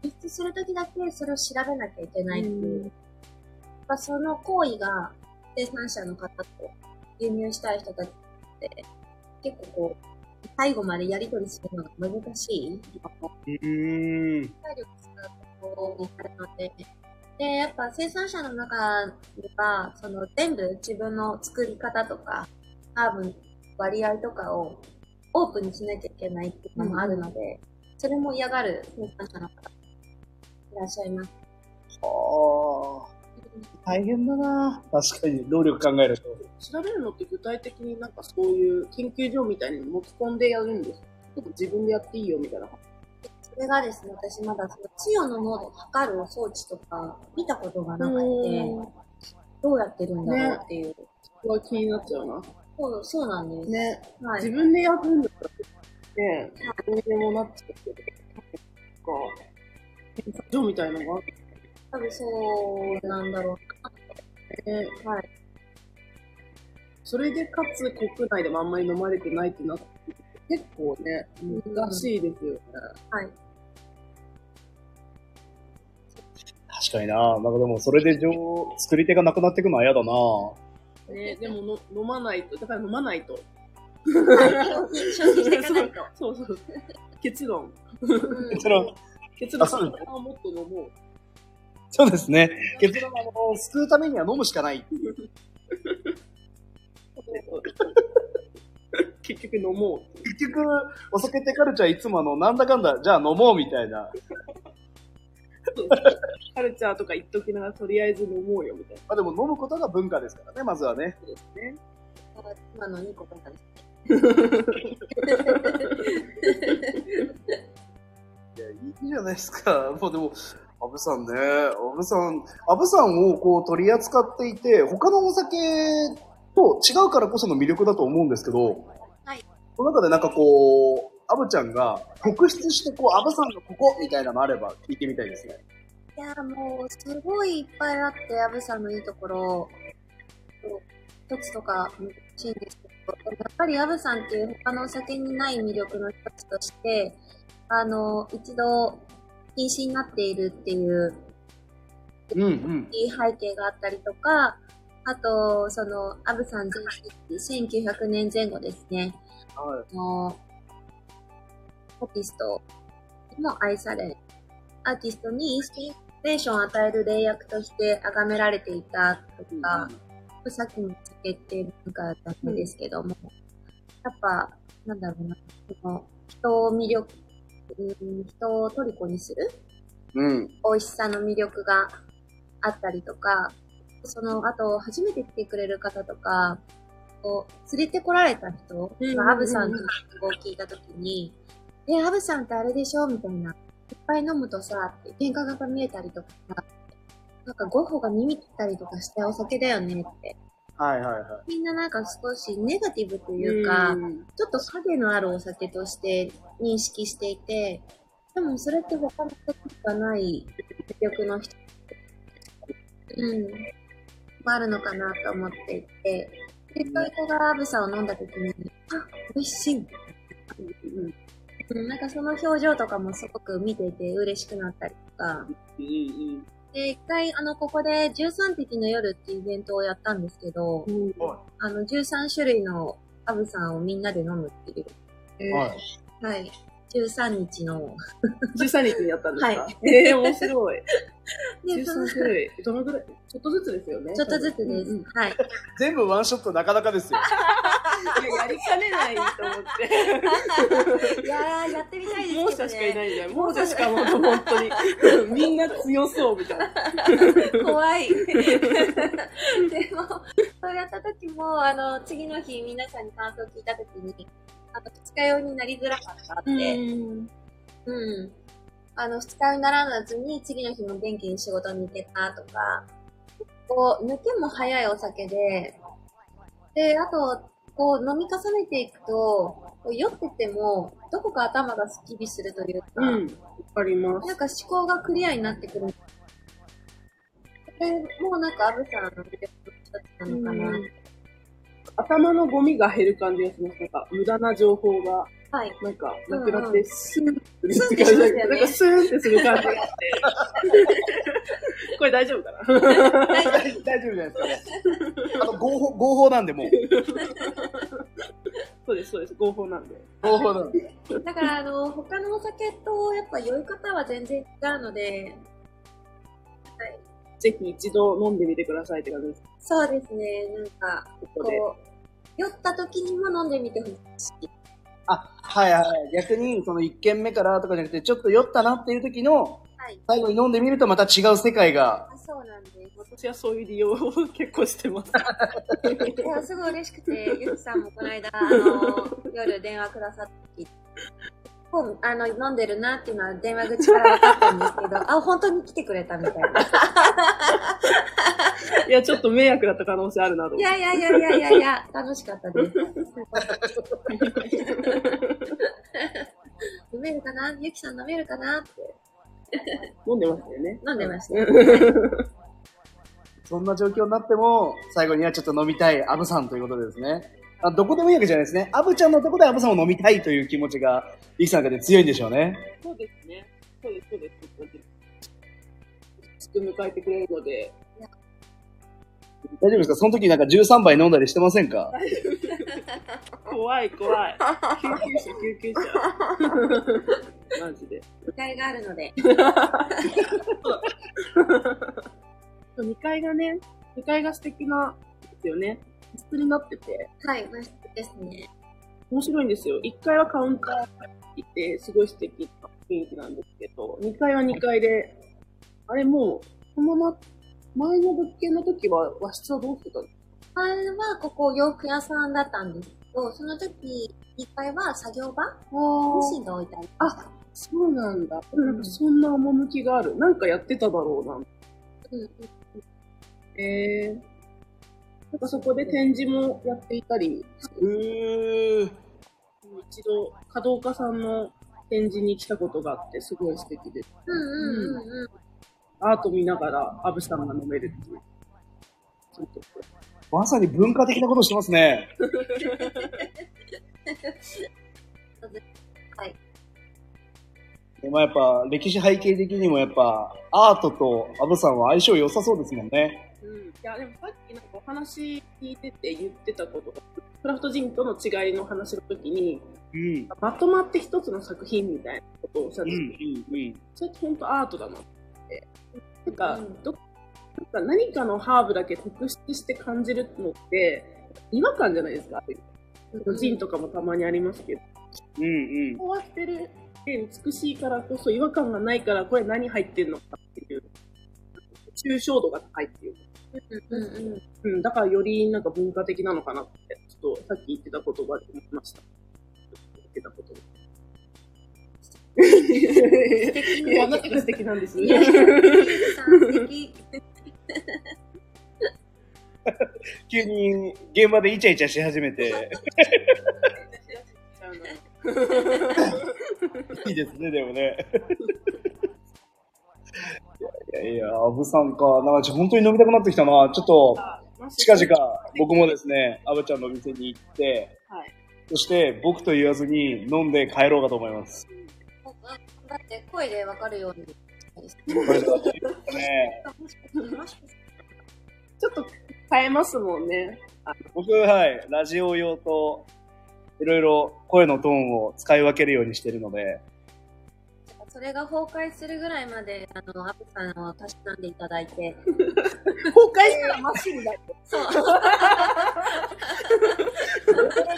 輸出するときだけそれを調べなきゃいけないっていう。やっぱその行為が生産者の方と輸入したい人たちって、結構こう、最後までやり取りするのが難しい。うーん。体力使うところになるので、で、やっぱ生産者の中には、その全部自分の作り方とか、ハーブの割合とかをオープンにしなきゃいけないっていうのもあるので、それも嫌がる生産者の方いらっしゃいます。はあ。大変だな確かに、能力考えると。調べるのって具体的になんかそういう研究所みたいに持ち込んでやるんですか？ちょっと自分でやっていいよみたいな。それがですね、私まだそのつよの濃度を測る装置とか見たことがなくて、どうやってるんだろうっていう。そこは気になっちゃうな。そう、そうなんです。ね。はい。自分でやるんだったら、ね、どうにでもなっちゃうけど、なんか、検査所みたいなのがあっ多分そうなんだろて、う。はい。それでかつ国内でもあんまり飲まれてないってなって、結構ね、難しいですよね。はい。確かにな。なんかでもそれで上、作り手がなくなっていくのは嫌だな。ね、でもの飲まないと、だから飲まないと。消費していかないと。そうそう。結論。うんその結論あそうあもっと飲もう。そうですね。結論は、あの、救うためには飲むしかない。結局飲もう。結局、お酒ってカルチャーいつもあの、なんだかんだ、じゃあ飲もうみたいな。カルチャーとか言っときながらとりあえず飲もうよみたいな。まあでも飲むことが文化ですからね、まずはね。そうですね。今の2個分かです。いや、いいじゃないですか。もうでも、アブさんね、アブさん、アブさんをこう取り扱っていて、他のお酒と違うからこその魅力だと思うんですけど、はい。その中でなんかこう、アブちゃんが特筆してこう、アブさんのここみたいなのあれば聞いてみたいですね。いや、もう、すごいいっぱいあって、アブさんのいいところ、一つとか、欲しいんですけど、やっぱりアブさんっていう他のお酒にない魅力の一つとして、あの、一度、禁止になっているっていう、うんうん。いい背景があったりとか、あと、その、アブさん全身、1900年前後ですね。はあの、アーティストにも愛され、アーティストにインスピレーションを与える霊薬として崇められていたとい。か、さっきの酒っていう文化だったんですけども、やっぱ、なんだろうな、その人を魅力、うん人を虜にする？うん。美味しさの魅力があったりとか、その、あと、初めて来てくれる方とか、こう、連れてこられた人うんがアブさんの曲を聞いたときに、え、アブさんってあれでしょ？みたいな。いっぱい飲むとさ、って喧嘩が見えたりとかさ、なんかゴッホが耳切ったりとかしたお酒だよねって。はいはいはみんななんか少しネガティブというか、ん。ちょっと影のあるお酒として認識していて、でもそれって他の人がない魅力の一つ、うん、もあるのかなと思っていて、で、そういう子がアブサを飲んだ時に、あ、美味しい。うん。うん、なんかその表情とかもすごく見ていて嬉しくなったりとか、うんうんで、一回、あの、ここで13滴の夜っていうイベントをやったんですけど、うんあの、13種類のアブさんをみんなで飲むっていう。はい。はい。13日の、13日にやったんですか？はいええ面白い。で、その13種類。どのぐらい？ちょっとずつですよね。ちょっとずつです。うんうんはい。全部ワンショットなかなかですよ。いや、やりかねないと思って。いやー、やってみたいですけどね。猛者しかいないじゃん。猛者しかもう本当に。みんな強そうみたいな。怖い。でも、そうやった時も、あの、次の日皆さんに感想を聞いた時に、あの、二日酔いになりづらかったって、うん。あの、二日酔いにならずに、次の日も元気に仕事に行けたとか、こう、抜けも早いお酒で、で、あと、こう、飲み重ねていくと、こう酔ってても、どこか頭がスッキリするというか、うん。わかります。なんか思考がクリアになってくる。で、もうなんか、アブさんの魅力の一つなのかな。頭のゴミが減る感じがします。なんか、無駄な情報が、はい。なんか、なくなって、スーンってすよねなんか、スーンってする感じがあって。これ大丈夫かな？大丈夫じゃないですかね？あの、合法、合法なんで、もう。そうです、そうです。合法なんで。合法なんで。だから、あの、他のお酒と、やっぱ酔い方は全然違うので、ぜひ一度飲んでみてくださいって感じです。そうですね、なんか、ここで。酔った時にも飲んでみてほしい。あ、はいはいはい。逆に、その1軒目からとかじゃなくて、ちょっと酔ったなっていう時の、はい。最後に飲んでみるとまた違う世界が。あそうなんです。私はそういう利用を結構してます。いや、すごい嬉しくて、ゆきさんもこの間、あの、夜電話くださった時、構、あの、飲んでるなっていうのは電話口から分かったんですけど、あ、本当に来てくれたみたいな。いや、ちょっと迷惑だった可能性あるなと思って。いやいやいやいやいやいや、楽しかったです。飲めるかな？ゆきさん飲めるかなって飲んでましたよね。飲んでました。そんな状況になっても、最後にはちょっと飲みたいアブさんということでですね。あどこでもいいわけじゃないですね。アブちゃんのとこでアブさんを飲みたいという気持ちが、リキさんの中で強いんでしょうね。そうですね。そうです、そうです。そうです。迎えてくれるので、大丈夫ですか？その時なんか13杯飲んだりしてませんか？怖い、怖い。救急車、救急車。マジで。機会があるので。2階がね、2階が素敵なんですよね。個室になってて、はい、和室ですね。面白いんですよ。1階はカウンターがいて、すごい素敵な雰囲気なんですけど、2階は2階で、あれもう、このまま、前の物件の時は和室はどうしてたの前はここ洋服屋さんだったんですけど、その時、1階は作業場ミシンが置いてあり。あ、そうなんだ。そんな趣がある。なんかやってただろうな。うんうんえー。なんかそこで展示もやっていたり、うー。一度、華道家さんの展示に来たことがあって、すごい素敵です。うんうんうんうん。アート見ながら、アブさんが飲めるっていう。ちょっとまさに文化的なことしてますね。はい。でもやっぱ歴史背景的にもやっぱアートとアブさんは相性良さそうですもんね。うん。いや、でもさっきなんかお話聞いてて言ってたことが、クラフトジンとの違いの話の時に、うん。まとまって一つの作品みたいなことをおっしゃっうてんて、うんそれって本当アートだなって。なんか、うんどなんか何かのハーブだけ特出して感じるのって、違和感じゃないですか。ジンとかもたまにありますけど。うんうん。こうやってるで美しいからこそ違和感がないから、これ何入ってるのかっていう、抽象度が高いっていう。うんうんうん。うん、だからよりなんか文化的なのかなって、ちょっとさっき言ってた言葉で思いました。言ってたことで。いや、あなたが素敵なんです。いや、ゆきさん素敵。急に現場でイチャイチャし始めて、いいですね、でもね。いやいや、アブさんか。なんか本当に飲みたくなってきたな。ちょっと、近々僕もですね、アブちゃんのお店に行って、はい。そして僕と言わずに飲んで帰ろうかと思います。だって声でわかるように。これだね。ちょっと変えますもんね。僕、はい、ラジオ用と、いろいろ声のトーンを使い分けるようにしてるので、それが崩壊するぐらいまで、あの、アブサンをたしなんでいただいて。崩壊したらマッシュになる。そう。大人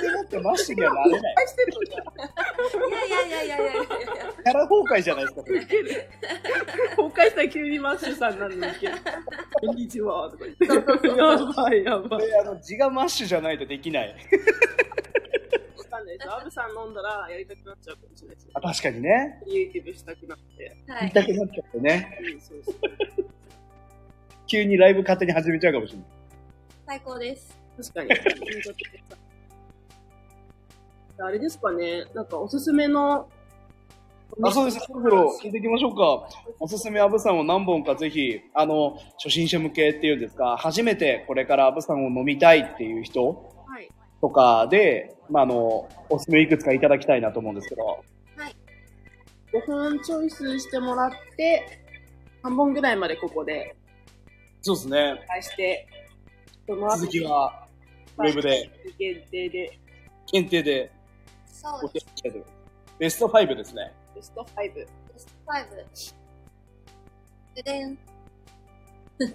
になってマッシュにはなれない。崩壊してるのじゃん。いやいやいやいやいやいやキャラ崩壊じゃないですか。ウケる。崩壊したら急にマッシュさんなんでウケる。こんにちは、とか言って。やばい、やばい。これあの字がマッシュじゃないとできない。ないです。アブさん飲んだらやりたくなっちゃうかもしれないです。あ確かにね。クリエイティブしたくなって。はい。言いたくなっちゃってね。うん、そうそう。急にライブ勝手に始めちゃうかもしれない。最高です。確かに。あれですかね、なんかおすすめの。あ、そうです。そろそろ聞いていきましょうか。おすすめアブさんを何本かぜひ、あの、初心者向けっていうんですか、初めてこれからアブさんを飲みたいっていう人はい。とかで、まあ、あの、おすすめいくつかいただきたいなと思うんですけど。5本チョイスしてもらって、3本ぐらいまでここでそうですね。返して、その後続きは、ウェブで限定で、限定でそうです。ベスト5ですね。ベスト5。ベスト5。ででん。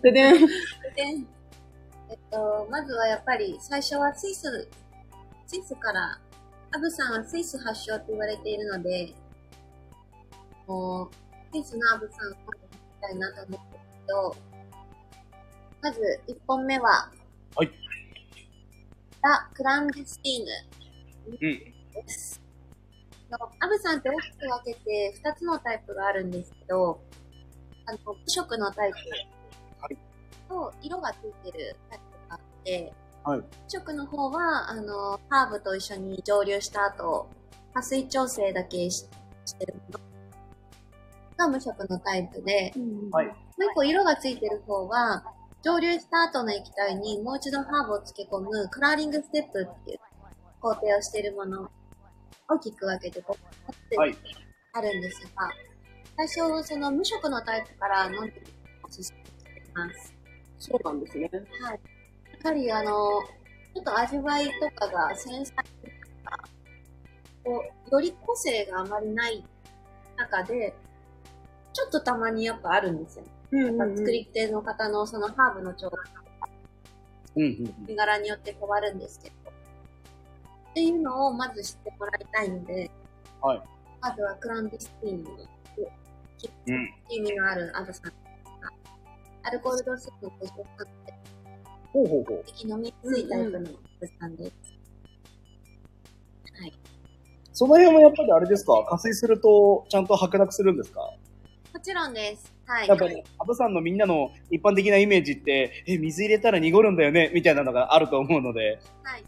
ででん。ででん。えっと、まずはやっぱり最初はスイス、スイスから、アブさんはスイス発祥って言われているので、もう、スイスのアブさんを食べてみたいなと思うんですけど、まず1本目は、はい。ラ・クランデスティーヌうん。です。アブさんって大きく分けて2つのタイプがあるんですけど、あの、無色のタイプはいと色がついてるタイプがあって、はい無色の方は、あの、ハーブと一緒に蒸留した後、加水調整だけししてるものが無色のタイプで、はいもう一個色がついてる方は、蒸留した後の液体にもう一度ハーブを漬け込むカラーリングステップっていう工程をしているものを大きく分けてこう、はいあるんですが、最初、その無色のタイプから飲んでおすすめしています。そうなんですね。はい。やはりあの、ちょっと味わいとかが繊細とか、こう、より個性があまりない中で、ちょっとたまにやっぱあるんですよ。うんやっぱ作り手の方のそのハーブの調合うんうん銘柄によって変わるんですけど。っていうのをまず知ってもらいたいので、はいまずはクランディスティーンのうん。意味のあるアブサンアルコール度数の53ってほうほうほう。飲みやすいタイプのアブサンです。はい。その辺はやっぱりあれですか？加水するとちゃんと白濁するんですか？もちろんです。はい。やっぱり、アブサンのみんなの一般的なイメージって、え、水入れたら濁るんだよねみたいなのがあると思うので。はい。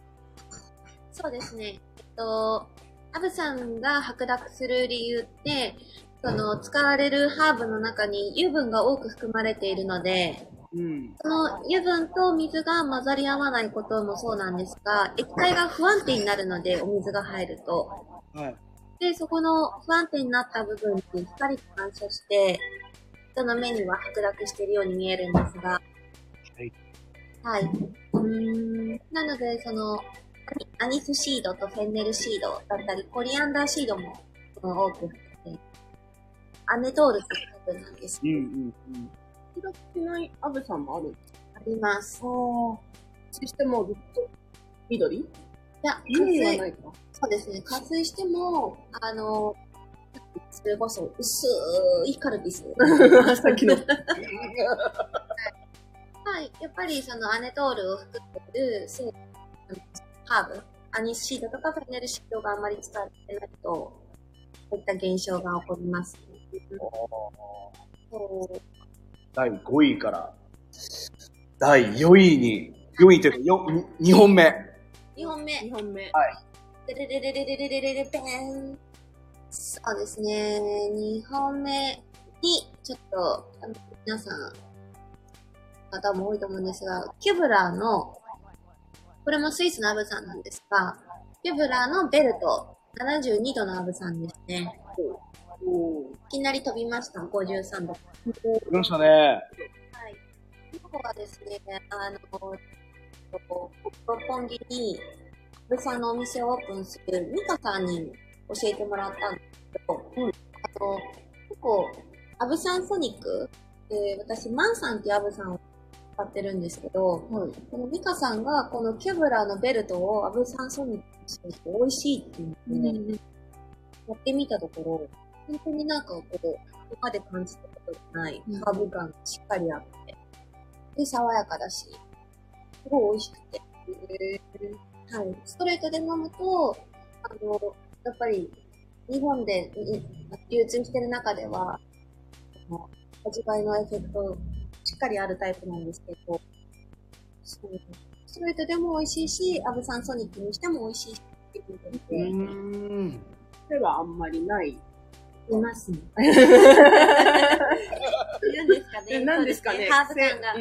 そうですね。えっと、アブさんが白濁する理由って、その使われるハーブの中に油分が多く含まれているので、うん。その油分と水が混ざり合わないこともそうなんですが、液体が不安定になるので、お水が入ると。はい。で、そこの不安定になった部分に光が反射して、人の目には白濁しているように見えるんですが、はい。はい。うーんなので、その、アニスシードとフェンネルシードだったり、コリアンダーシードも多く含んで、アネトールってタイプなんですうんうんうん。白くないアブさんもあるあります。かそしてもうずっと？緑？いや、緑は水ないか。そうですね。加水しても、あの、それこそ薄いカルピス。さっきの。はい。やっぱりそのアネトールを含んでるハーブ、アニスシードとかフェネルシードがあまり使われてないと、こういった現象が起こります。そう第5位から、第4位に、4位というか、よ2本目。2本目。2本目。でれれれれれれれれれペン。そうですね。2本目に、ちょっと、あの皆さん、方も多いと思うんですが、キュブラーの、これもスイスのアブサンなんですが、キュブラーのベルト、72度のアブさんですね。おいきなり飛びました、53度。来ましたね。はい。ここはですね、あの、六本木に、安倍さんのお店をオープンするミカさんに教えてもらったんですけど、あの、結構、アブサンソニックで、私、マンサンっていうアブサンを使ってるんですけど、はい。このミカさんがこのキュブラーのベルトをアブサンソニックにして美味しいって言ってね、やってみたところ、本当になんかこう、ここまで感じたことがない、うんハーブ感がしっかりあって、で、爽やかだし、すごい美味しくて、はい。ストレートで飲むと、あの、やっぱり、日本でい流通してる中では、味わいのエフェクト、しっかりあるタイプなんですけど、そうストレートでも美味しいし、アブサンソニックにしても美味しいしっていうで。それはあんまりない。いますね。言うんですかね。何ですかね。ハーブ感が。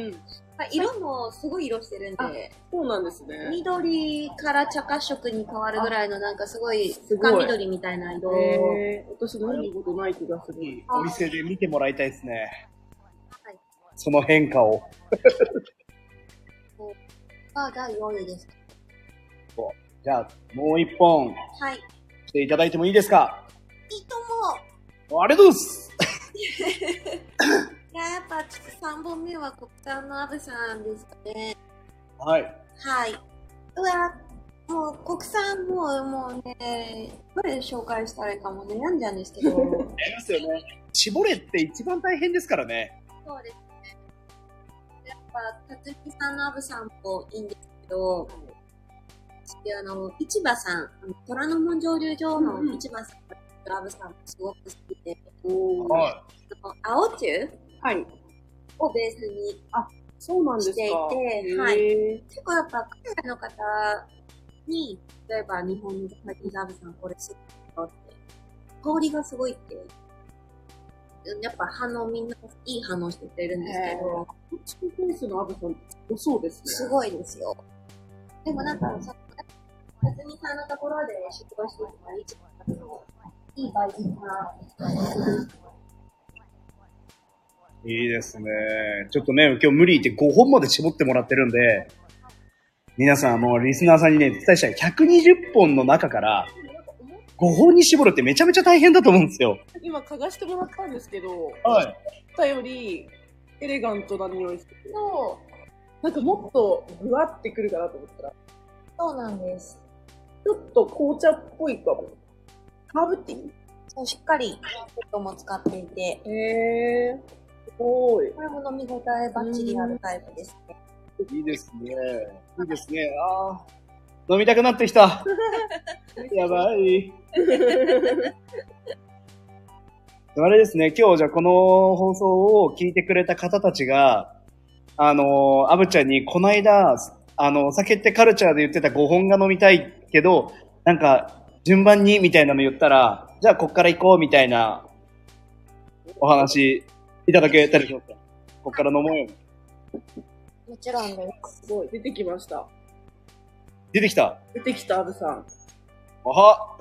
色もすごい色してるんあで、そうなんですね。緑から茶褐色に変わるぐらいのなんかすごいすごい深緑みたいな色。えー、私飲んだことない気がする。お店で見てもらいたいですね。はいその変化を。が第4位です。じゃあ、もう一本、はい。していただいてもいいですか？いいと思うありがとうございますいや、やっぱちょっと3本目は国産のアブさんですかね。はい。はい。うわ、もう国産もう、もうね、どれ紹介したらいいかも悩んじゃうんですけど、やりますよね。絞れって一番大変ですからね。そうですね。やっぱ、辰巳さんのアブさんもいいんですけど、私、あの、市場さん、虎ノ門蒸留所の市場さんのラブさんすごく好きで、はあの青中はい。をベースに、そうなんですか。していてはい結構やっぱ海外の方に、例えば日本の最近ラブさんこれすごいよって、香りがすごいって、やっぱ反応みんないい反応してくれるんですけど、こっちのペースのアブさん、そうですね。すごいですよ。でもなんか、その、かずみさんのところで出張してたら、一番のいいバイトが、い。いいですね。ちょっとね、今日無理言って5本まで絞ってもらってるんで、皆さんもうリスナーさんにね、伝えしたい。120本の中から5本に絞るってめちゃめちゃ大変だと思うんですよ。今、嗅がしてもらったんですけど、はい。思ったよりエレガントな匂いするけど、なんかもっとぐわってくるかなと思ったら、そうなんです。ちょっと紅茶っぽいかも。ハーブティーそう、しっかり、ことも使っていて、へー。すごい。これも飲み応えバッチリあるタイプですね。いいですね。いいですね。ああ。飲みたくなってきた。やばい。あれですね、今日じゃあこの放送を聞いてくれた方たちが、あのー、アブちゃんにこの間、あの、お酒ってカルチャーで言ってた5本が飲みたいけど、なんか、順番にみたいなの言ったら、じゃあこっから行こうみたいなお話いただけたりしますか？こっから飲もうよ。もちろんです。すごい。出てきました。出てきた？出てきた、アブさん。あは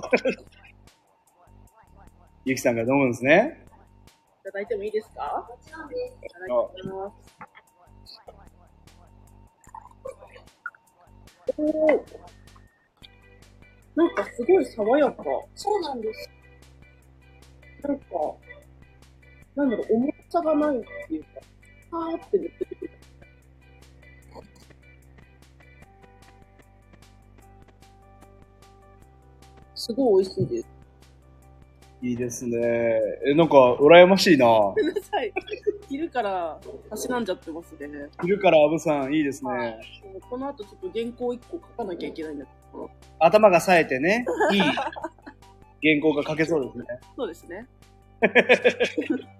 ゆきさんが飲むんですね。いただいてもいいですか？もちろんです。いただきます。おーなんかすごい爽やか。そうなんです。なんか、なんだろう、重さがないっていうか、パーって抜けてくる。すごい美味しいです。いいですね。え、なんか、羨ましいな。ごめんなさい。昼から、たしなんじゃってますね。昼からアブさん、いいですね。この後ちょっと原稿一個書かなきゃいけないんだけど。頭が冴えてね、いい原稿が書けそうですね。そうですね。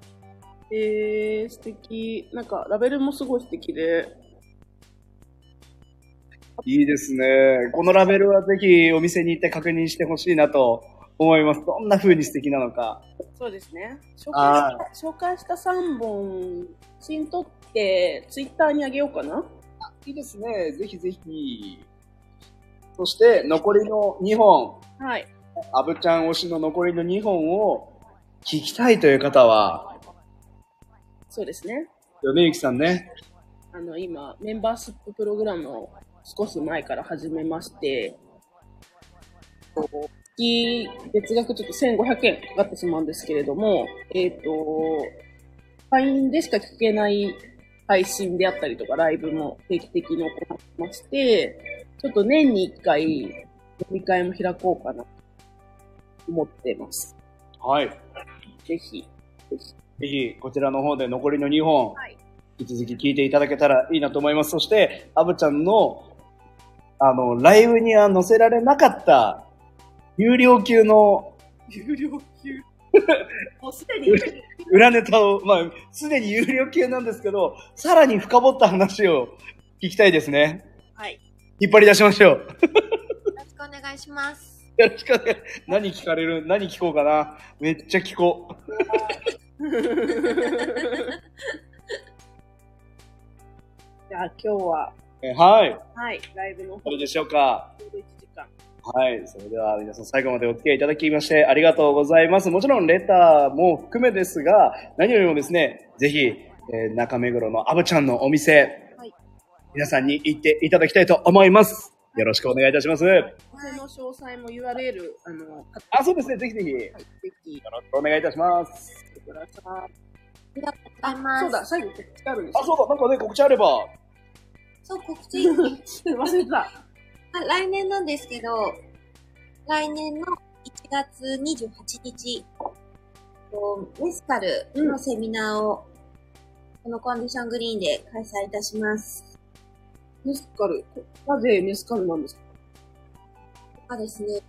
えー、素敵。なんか、ラベルもすごい素敵で。いいですね。このラベルはぜひお店に行って確認してほしいなと思います。どんな風に素敵なのか。そうですね。紹あ介した紹介した3本、写真撮って、ツイッターにあげようかな。いいですね。ぜひぜひ。そして、残りの2本。はい。アブちゃん推しの残りの2本を聞きたいという方は、そうですね。米幸さんね。あの、今、メンバーシッププログラムを少し前から始めまして、月、月額ちょっと1500円かかってしまうんですけれども、えっ、と、会員でしか聞けない配信であったりとか、ライブも定期的に行ってまして、ちょっと年に1回、飲み会も開こうかな、と思ってます。はい。ぜひ。ぜひ、こちらの方で残りの2本、はい引き続き聞いていただけたらいいなと思います。そして、アブちゃんの、あの、ライブには載せられなかった、有料級の有料級。もうすでに、裏ネタを、まあ、すでに有料級なんですけど、さらに深掘った話を聞きたいですね。はい。引っ張り出しましょう。よろしくお願いします。よろしくお願い。何聞かれる？何聞こうかな？めっちゃ聞こう。じゃあ今日は、えはい。はい、ライブの方どうでしょうか？ちょうど1時間。はい。それでは皆さん最後までお付き合いいただきましてありがとうございます。もちろんレターも含めですが、何よりもですね、ぜひ、えー中目黒のアブちゃんのお店、はい皆さんに行っていただきたいと思います。よろしくお願いいたします。お店の詳細も URL、あの、あ、そうですね。ぜひぜひ、よはい、ぜひ、ろしくお願いいたします。来てください。ありがとうございます。そうだ、最後告知あるんですあ、そうだ。なんかね、告知あれば。そう、告知。忘れてた。あ来年なんですけど、来年の1月28日、とメスカルのセミナーを、このコンディショングリーンで開催いたします。メスカル。なぜメスカルなんですか？がですね、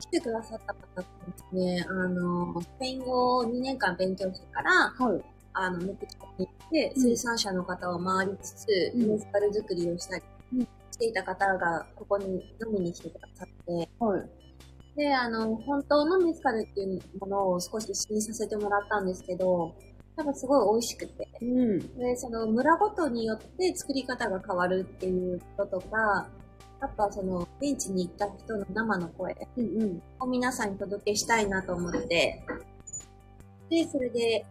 来てくださった方ですね、あの、スペイン語を2年間勉強してから、はい。あの、メキシコに行って、うん生産者の方を回りつつ、うんメスカル作りをしたりうんしていた方が、ここに飲みに来てくださって、はい。で、あの、本当のメスカルっていうものを少し試飲させてもらったんですけど、多分すごい美味しくて、うん。で、その村ごとによって作り方が変わるっていうこととか、あとはその、現地に行った人の生の声。を皆さんに届けしたいなと思って、で、それで、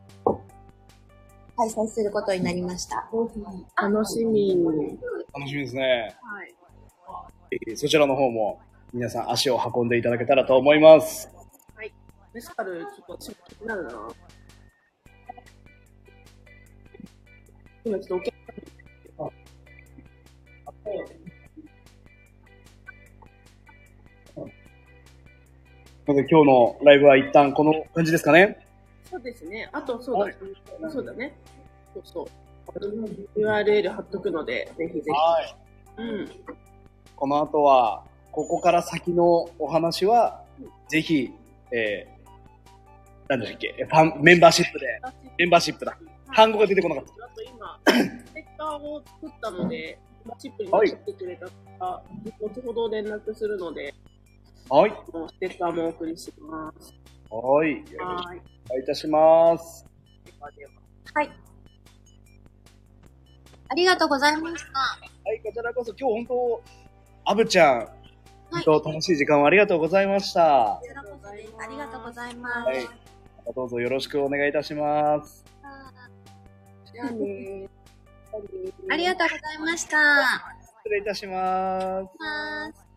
開催することになりました。楽しみ。楽しみですね。はい。えーそちらの方も皆さん足を運んでいただけたらと思います。メスカル、ちょっと気になるな。今ちょっとお客さんなので今日のライブは一旦この感じですかね。そうですね。あと、そうだ、そうだね。そうそう。URL 貼っとくので、ぜひぜはい。ひ。うん。この後は、ここから先のお話は、ぜひ、えー、何でしたっけ、ファン、メンバーシップで、メンバーシップだ。単語が出てこなかった。あと今、ステッカーを作ったので、チップに出してくれた方、後ほど連絡するので、はい。ステッカーもお送りします。はい。はい。お願いいたします。ではい。ありがとうございました。はい、こちらこそ今日本当、アブちゃん、本当楽しい時間をありがとうございました。こちらこそ。ありがとうございます。はいどうぞよろしくお願いいたします。じゃあねありがとうございました。失礼いたします。ます。